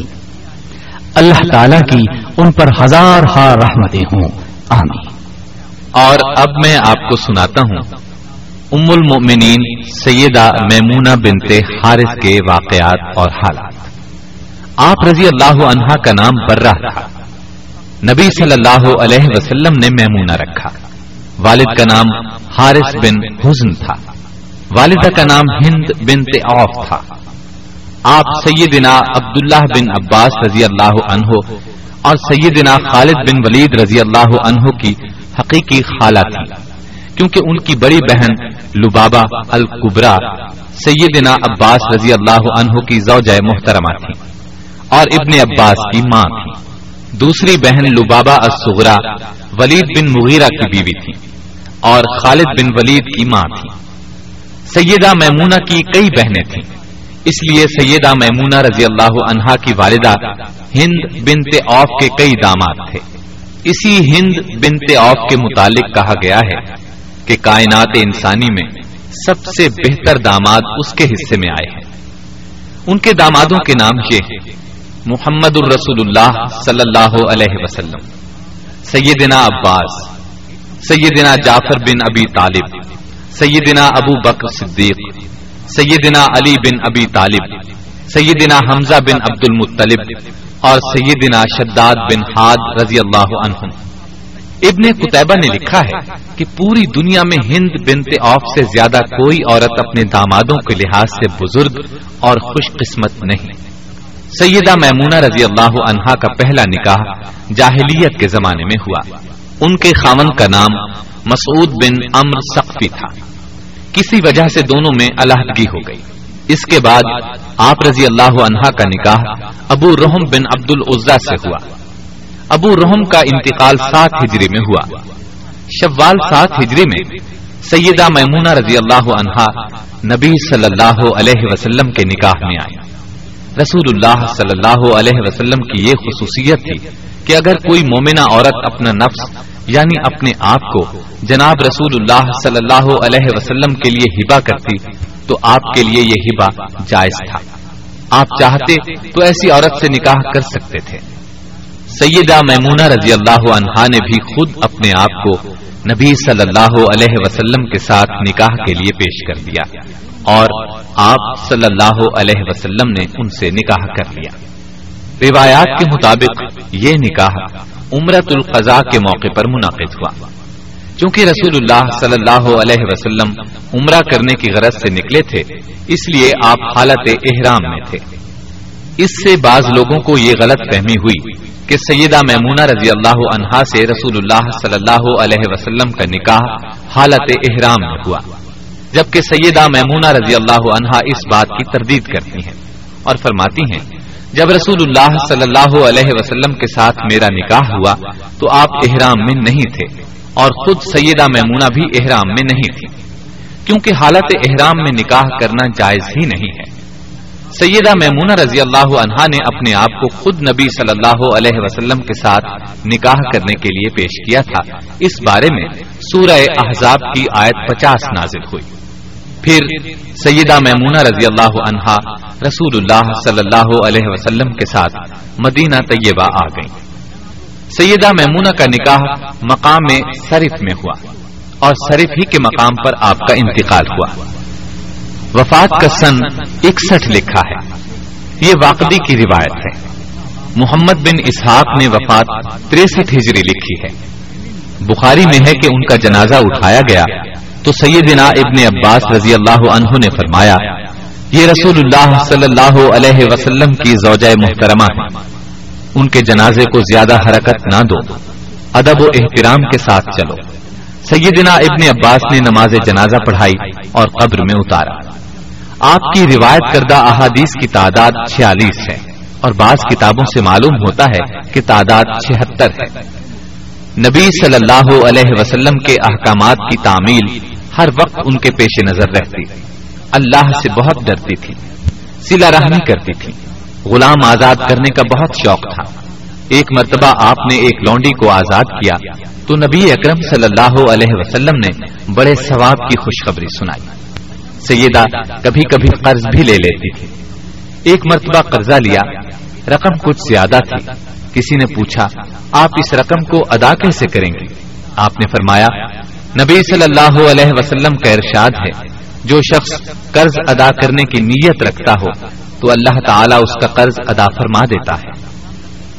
اللہ تعالی کی ان پر ہزار ہار رحمتیں ہوں۔ آمین۔ اور اب میں آپ کو سناتا ہوں۔ ام المؤمنین سیدہ میمونہ بنتے حارث کے واقعات اور حالات۔ آپ رضی اللہ عنہا کا نام برہ تھا۔ نبی صلی اللہ علیہ وسلم نے میمونہ رکھا۔ والد کا نام حارث بن حزن تھا۔ والدہ کا نام ہند بنت عوف تھا۔ آپ سیدنا عبداللہ بن عباس رضی اللہ عنہ اور سیدنا خالد بن ولید رضی اللہ عنہ کی حقیقی خالہ تھی۔ کیونکہ ان کی بڑی بہن لبابا القبرا سیدنا عباس رضی اللہ عنہ کی زوجہ محترمہ تھی اور ابن عباس کی ماں تھی۔ دوسری بہن لبابا الصغرا ولید بن مغیرہ کی بیوی تھی اور خالد بن ولید کی ماں تھی۔ سیدہ میمونہ کی کئی بہنیں تھیں۔ اس لیے سیدہ میمونہ رضی اللہ عنہا کی والدہ ہند بنت اوف کے کئی داماد تھے۔ اسی ہند بنت اوف کے متعلق کہا گیا ہے کہ کائنات انسانی میں سب سے بہتر داماد اس کے حصے میں آئے ہیں۔ ان کے دامادوں کے نام یہ ہیں، محمد الرسول اللہ صلی اللہ علیہ وسلم، سیدنا عباس، سیدنا جعفر بن ابی طالب سیدنا ابو بکر صدیق، سیدنا علی بن ابی طالب، سیدنا حمزہ بن عبد المطلب اور سیدنا شداد بن ہاد رضی اللہ عنہ ابن قطبہ نے لکھا ہے کہ پوری دنیا میں ہند بنت آف سے زیادہ کوئی عورت اپنے دامادوں کے لحاظ سے بزرگ اور خوش قسمت نہیں۔ سیدہ میمونہ رضی اللہ عنہا کا پہلا نکاح جاہلیت کے زمانے میں ہوا۔ ان کے خامن کا نام مسعود بن امر سقفی تھا۔ کسی وجہ سے دونوں میں علیحدگی ہو گئی۔ اس کے بعد آپ رضی اللہ عنہا کا نکاح ابو رحم بن عبد العزا سے ہوا۔ ابو رحم کا انتقال سات ہجری میں ہوا۔ شوال سات ہجری میں سیدہ میمونہ رضی اللہ عنہا نبی صلی اللہ علیہ وسلم کے نکاح میں آئے۔ رسول اللہ صلی اللہ علیہ وسلم کی یہ خصوصیت تھی کہ اگر کوئی مومنہ عورت اپنا نفس یعنی اپنے آپ کو جناب رسول اللہ صلی اللہ علیہ وسلم کے لیے ہبا کرتی تو آپ کے لیے یہ ہبا جائز تھا۔ آپ چاہتے تو ایسی عورت سے نکاح کر سکتے تھے۔ سیدہ میمونہ رضی اللہ عنہا نے بھی خود اپنے آپ کو نبی صلی اللہ علیہ وسلم کے ساتھ نکاح کے لیے پیش کر دیا اور آپ صلی اللہ علیہ وسلم نے ان سے نکاح کر لیا۔ روایات کے مطابق یہ نکاح عمرت القضاء کے موقع پر منعقد ہوا۔ چونکہ رسول اللہ صلی اللہ علیہ وسلم عمرہ کرنے کی غرض سے نکلے تھے، اس لیے آپ حالت احرام میں تھے۔ اس سے بعض لوگوں کو یہ غلط فہمی ہوئی کہ سیدہ میمونہ رضی اللہ عنہا سے رسول اللہ صلی اللہ علیہ وسلم کا نکاح حالت احرام میں ہوا، جبکہ سیدہ میمونہ رضی اللہ عنہا اس بات کی تردید کرتی ہیں اور فرماتی ہیں، جب رسول اللہ صلی اللہ علیہ وسلم کے ساتھ میرا نکاح ہوا تو آپ احرام میں نہیں تھے اور خود سیدہ میمونہ بھی احرام میں نہیں تھی کیونکہ حالت احرام میں نکاح کرنا جائز ہی نہیں ہے۔ سیدہ میمونہ رضی اللہ عنہا نے اپنے آپ کو خود نبی صلی اللہ علیہ وسلم کے ساتھ نکاح کرنے کے لیے پیش کیا تھا۔ اس بارے میں سورہ احزاب کی آیت پچاس نازل ہوئی۔ پھر سیدہ میمونہ رضی اللہ عنہا رسول اللہ صلی اللہ علیہ وسلم کے ساتھ مدینہ طیبہ آ گئی سیدہ میمونہ کا نکاح مقام شریف میں ہوا اور شریف ہی کے مقام پر آپ کا انتقال ہوا۔ وفات کا سن اکسٹھ لکھا ہے۔ یہ واقعی کی روایت ہے۔ محمد بن اسحاق نے وفات تریسٹھ ہجری لکھی ہے۔ بخاری میں ہے کہ ان کا جنازہ اٹھایا گیا تو سیدنا ابن عباس رضی اللہ عنہ نے فرمایا، یہ رسول اللہ صلی اللہ علیہ وسلم کی زوجہ محترمہ ہے ان کے جنازے کو زیادہ حرکت نہ دو۔ ادب و احترام کے ساتھ چلو۔ سیدنا ابن عباس نے نماز جنازہ پڑھائی اور قبر میں اتارا۔ آپ کی روایت کردہ احادیث کی تعداد چھیالیس ہے اور بعض کتابوں سے معلوم ہوتا ہے کہ تعداد چھہتر ہے۔ نبی صلی اللہ علیہ وسلم کے احکامات کی تعمیل ہر وقت ان کے پیش نظر رہتی۔ اللہ سے بہت ڈرتی تھی، سلا رحمی کرتی تھی۔ غلام آزاد کرنے کا بہت شوق تھا۔ ایک مرتبہ آپ نے ایک لونڈی کو آزاد کیا تو نبی اکرم صلی اللہ علیہ وسلم نے بڑے ثواب کی خوشخبری سنائی۔ سیدہ کبھی کبھی قرض بھی لے لیتی تھی۔ ایک مرتبہ قرضہ لیا۔ رقم کچھ زیادہ تھی۔ کسی نے پوچھا، آپ اس رقم کو ادا کیسے کریں گے؟ آپ نے فرمایا، نبی صلی اللہ علیہ وسلم کا ارشاد ہے، جو شخص قرض ادا کرنے کی نیت رکھتا ہو، تو اللہ تعالیٰ اس کا قرض ادا فرما دیتا ہے۔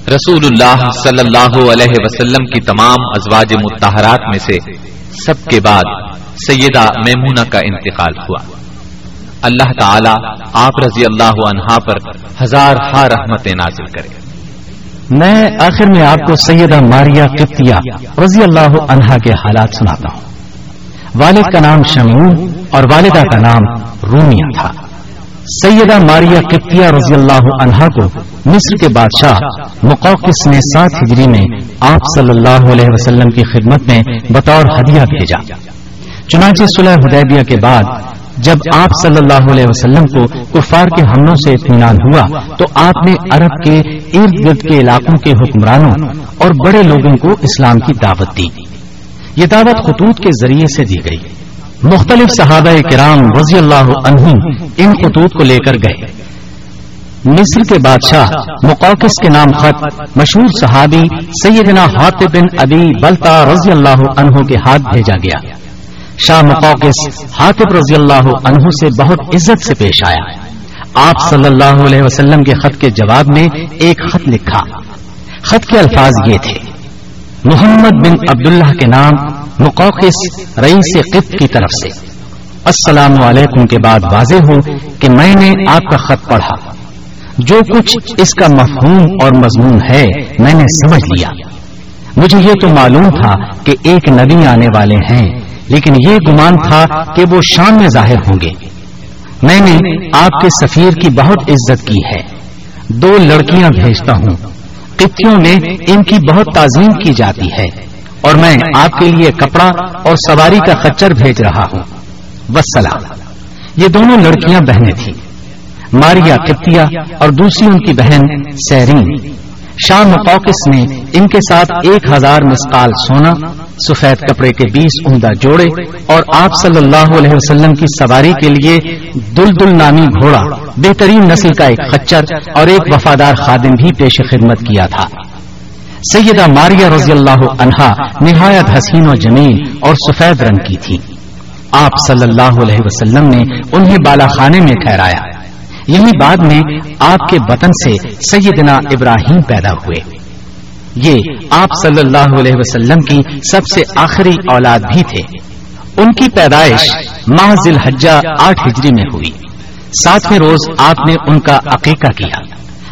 رسول اللہ صلی اللہ علیہ وسلم کی تمام ازواج متحرات میں سے سب کے بعد سیدہ میمونہ کا انتقال ہوا۔ اللہ تعالی آپ رضی اللہ عنہا پر ہزار ہا رحمت نازل کرے۔ میں آخر میں آپ کو سیدہ ماریا قبطیہ رضی اللہ عنہا کے حالات سناتا ہوں۔ والد کا نام شمون اور والدہ کا نام رومیا تھا۔ سیدہ ماریا قبطیہ رضی اللہ عنہا کو مصر کے بادشاہ مقوقس نے سات ہجری میں آپ صلی اللہ علیہ وسلم کی خدمت میں بطور ہدیہ بھیجا۔ چنانچہ صلح حدیبیہ کے بعد جب آپ صلی اللہ علیہ وسلم کو کفار کے حملوں سے اطمینان ہوا تو آپ نے عرب کے ارد گرد کے علاقوں کے حکمرانوں اور بڑے لوگوں کو اسلام کی دعوت دی۔ یہ دعوت خطوط کے ذریعے سے دی گئی۔ مختلف صحابہ کرام رضی اللہ عنہ ان خطوط کو لے کر گئے۔ مصر کے بادشاہ مقوقس کے نام خط مشہور صحابی سیدنا حاطب بن ابی بلتا رضی اللہ عنہ کے ہاتھ بھیجا گیا۔ شاہ مقوقس حاطب رضی اللہ عنہ سے بہت عزت سے پیش آیا۔ آپ صلی اللہ علیہ وسلم کے خط کے جواب میں ایک خط لکھا۔ خط کے الفاظ یہ تھے۔ محمد بن عبداللہ کے نام مقوقس رئیس قط کی طرف سے۔ السلام علیکم کے بعد واضح ہو کہ میں نے آپ کا خط پڑھا۔ جو کچھ اس کا مفہوم اور مضمون ہے میں نے سمجھ لیا۔ مجھے یہ تو معلوم تھا کہ ایک نبی آنے والے ہیں، لیکن یہ گمان تھا کہ وہ شام میں ظاہر ہوں گے۔ میں نے آپ کے سفیر کی بہت عزت کی ہے۔ دو لڑکیاں بھیجتا ہوں۔ قطیوں میں ان کی بہت تعظیم کی جاتی ہے۔ اور میں آپ کے لیے کپڑا اور سواری کا خچر بھیج رہا ہوں۔ وسلام یہ دونوں لڑکیاں بہنیں تھیں۔ ماریا کتیا اور دوسری ان کی بہن سیرین۔ شاہ مقوقس نے ان کے ساتھ ایک ہزار مسقال سونا، سفید کپڑے کے بیس عمدہ جوڑے اور آپ صلی اللہ علیہ وسلم کی سواری کے لیے دل دل نامی گھوڑا، بہترین نسل کا ایک خچر اور ایک وفادار خادم بھی پیش خدمت کیا تھا۔ سیدہ ماریہ رضی اللہ عنہا نہایت حسین و جمیل اور سفید رنگ کی تھی۔ آپ صلی اللہ علیہ وسلم نے انہیں بالا خانے میں ٹھہرایا۔ یہی بعد میں آپ کے بطن سے سیدنا ابراہیم پیدا ہوئے۔ یہ آپ صلی اللہ علیہ وسلم کی سب سے آخری اولاد بھی تھے۔ ان کی پیدائش ماہ ذل آٹھ ہجری میں ہوئی۔ ساتویں روز آپ نے ان کا عقیقہ کیا۔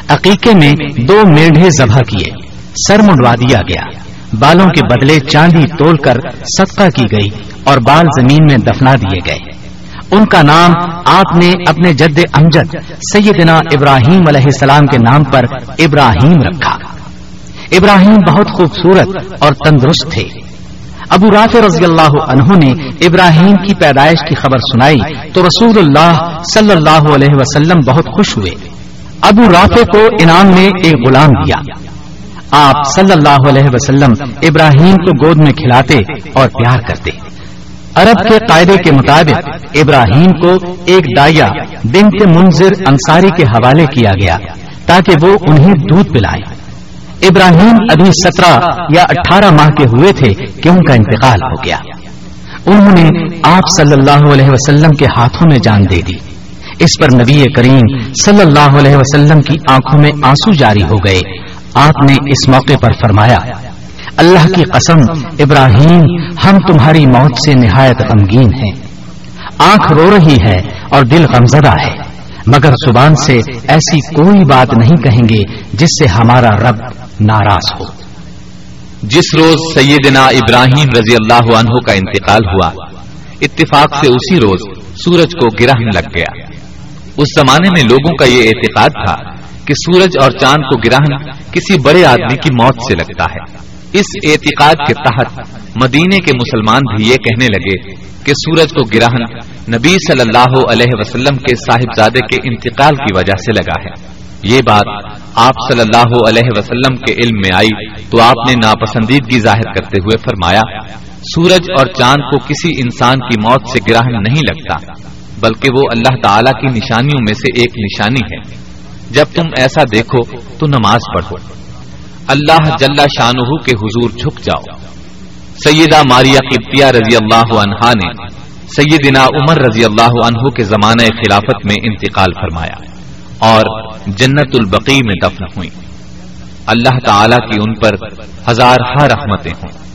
عقیقے میں دو میڈھے ذبح کیے۔ سر منڈوا دیا گیا۔ بالوں کے بدلے چاندی تول کر صدقہ کی گئی اور بال زمین میں دفنا دیے گئے۔ ان کا نام آپ نے اپنے جد امجد سیدنا ابراہیم علیہ السلام کے نام پر ابراہیم رکھا۔ ابراہیم بہت خوبصورت اور تندرست تھے۔ ابو راف رضی اللہ عنہ نے ابراہیم کی پیدائش کی خبر سنائی تو رسول اللہ صلی اللہ علیہ وسلم بہت خوش ہوئے۔ ابو رافع کو انعام میں ایک غلام دیا۔ آپ صلی اللہ علیہ وسلم ابراہیم کو گود میں کھلاتے اور پیار کرتے۔ عرب کے قاعدے کے مطابق ابراہیم کو ایک دایا بنت منظر انصاری کے حوالے کیا گیا تاکہ وہ انہیں دودھ پلائے۔ ابراہیم ابھی سترہ یا اٹھارہ ماہ کے ہوئے تھے کہ ان کا انتقال ہو گیا۔ انہوں نے آپ صلی اللہ علیہ وسلم کے ہاتھوں میں جان دے دی۔ اس پر نبی کریم صلی اللہ علیہ وسلم کی آنکھوں میں آنسو جاری ہو گئے۔ آپ نے اس موقع پر فرمایا، اللہ کی قسم، ابراہیم، ہم تمہاری موت سے نہایت غمگین ہیں۔ آنکھ رو رہی ہے اور دل غمزدہ ہے، مگر زبان سے ایسی کوئی بات نہیں کہیں گے جس سے ہمارا رب ناراض ہو۔ جس روز سیدنا ابراہیم رضی اللہ عنہ کا انتقال ہوا، اتفاق سے اسی روز سورج کو گرہن لگ گیا۔ اس زمانے میں لوگوں کا یہ اعتقاد تھا کہ سورج اور چاند کو گرہن کسی بڑے آدمی کی موت سے لگتا ہے۔ اس اعتقاد کے تحت مدینے کے مسلمان بھی یہ کہنے لگے کہ سورج کو گرہن نبی صلی اللہ علیہ وسلم کے صاحبزادے کے انتقال کی وجہ سے لگا ہے۔ یہ بات آپ صلی اللہ علیہ وسلم کے علم میں آئی تو آپ نے ناپسندیدگی ظاہر کرتے ہوئے فرمایا، سورج اور چاند کو کسی انسان کی موت سے گرہن نہیں لگتا، بلکہ وہ اللہ تعالی کی نشانیوں میں سے ایک نشانی ہے۔ جب تم ایسا دیکھو تو نماز پڑھو۔ اللہ جل شاہ کے حضور جھک جاؤ۔ سیدہ ماریا قبطیہ رضی اللہ عنہا نے سیدنا عمر رضی اللہ عنہ کے زمانہ خلافت میں انتقال فرمایا اور جنت البقی میں دفن ہوئی اللہ تعالی کی ان پر ہزار رحمتیں ہوں۔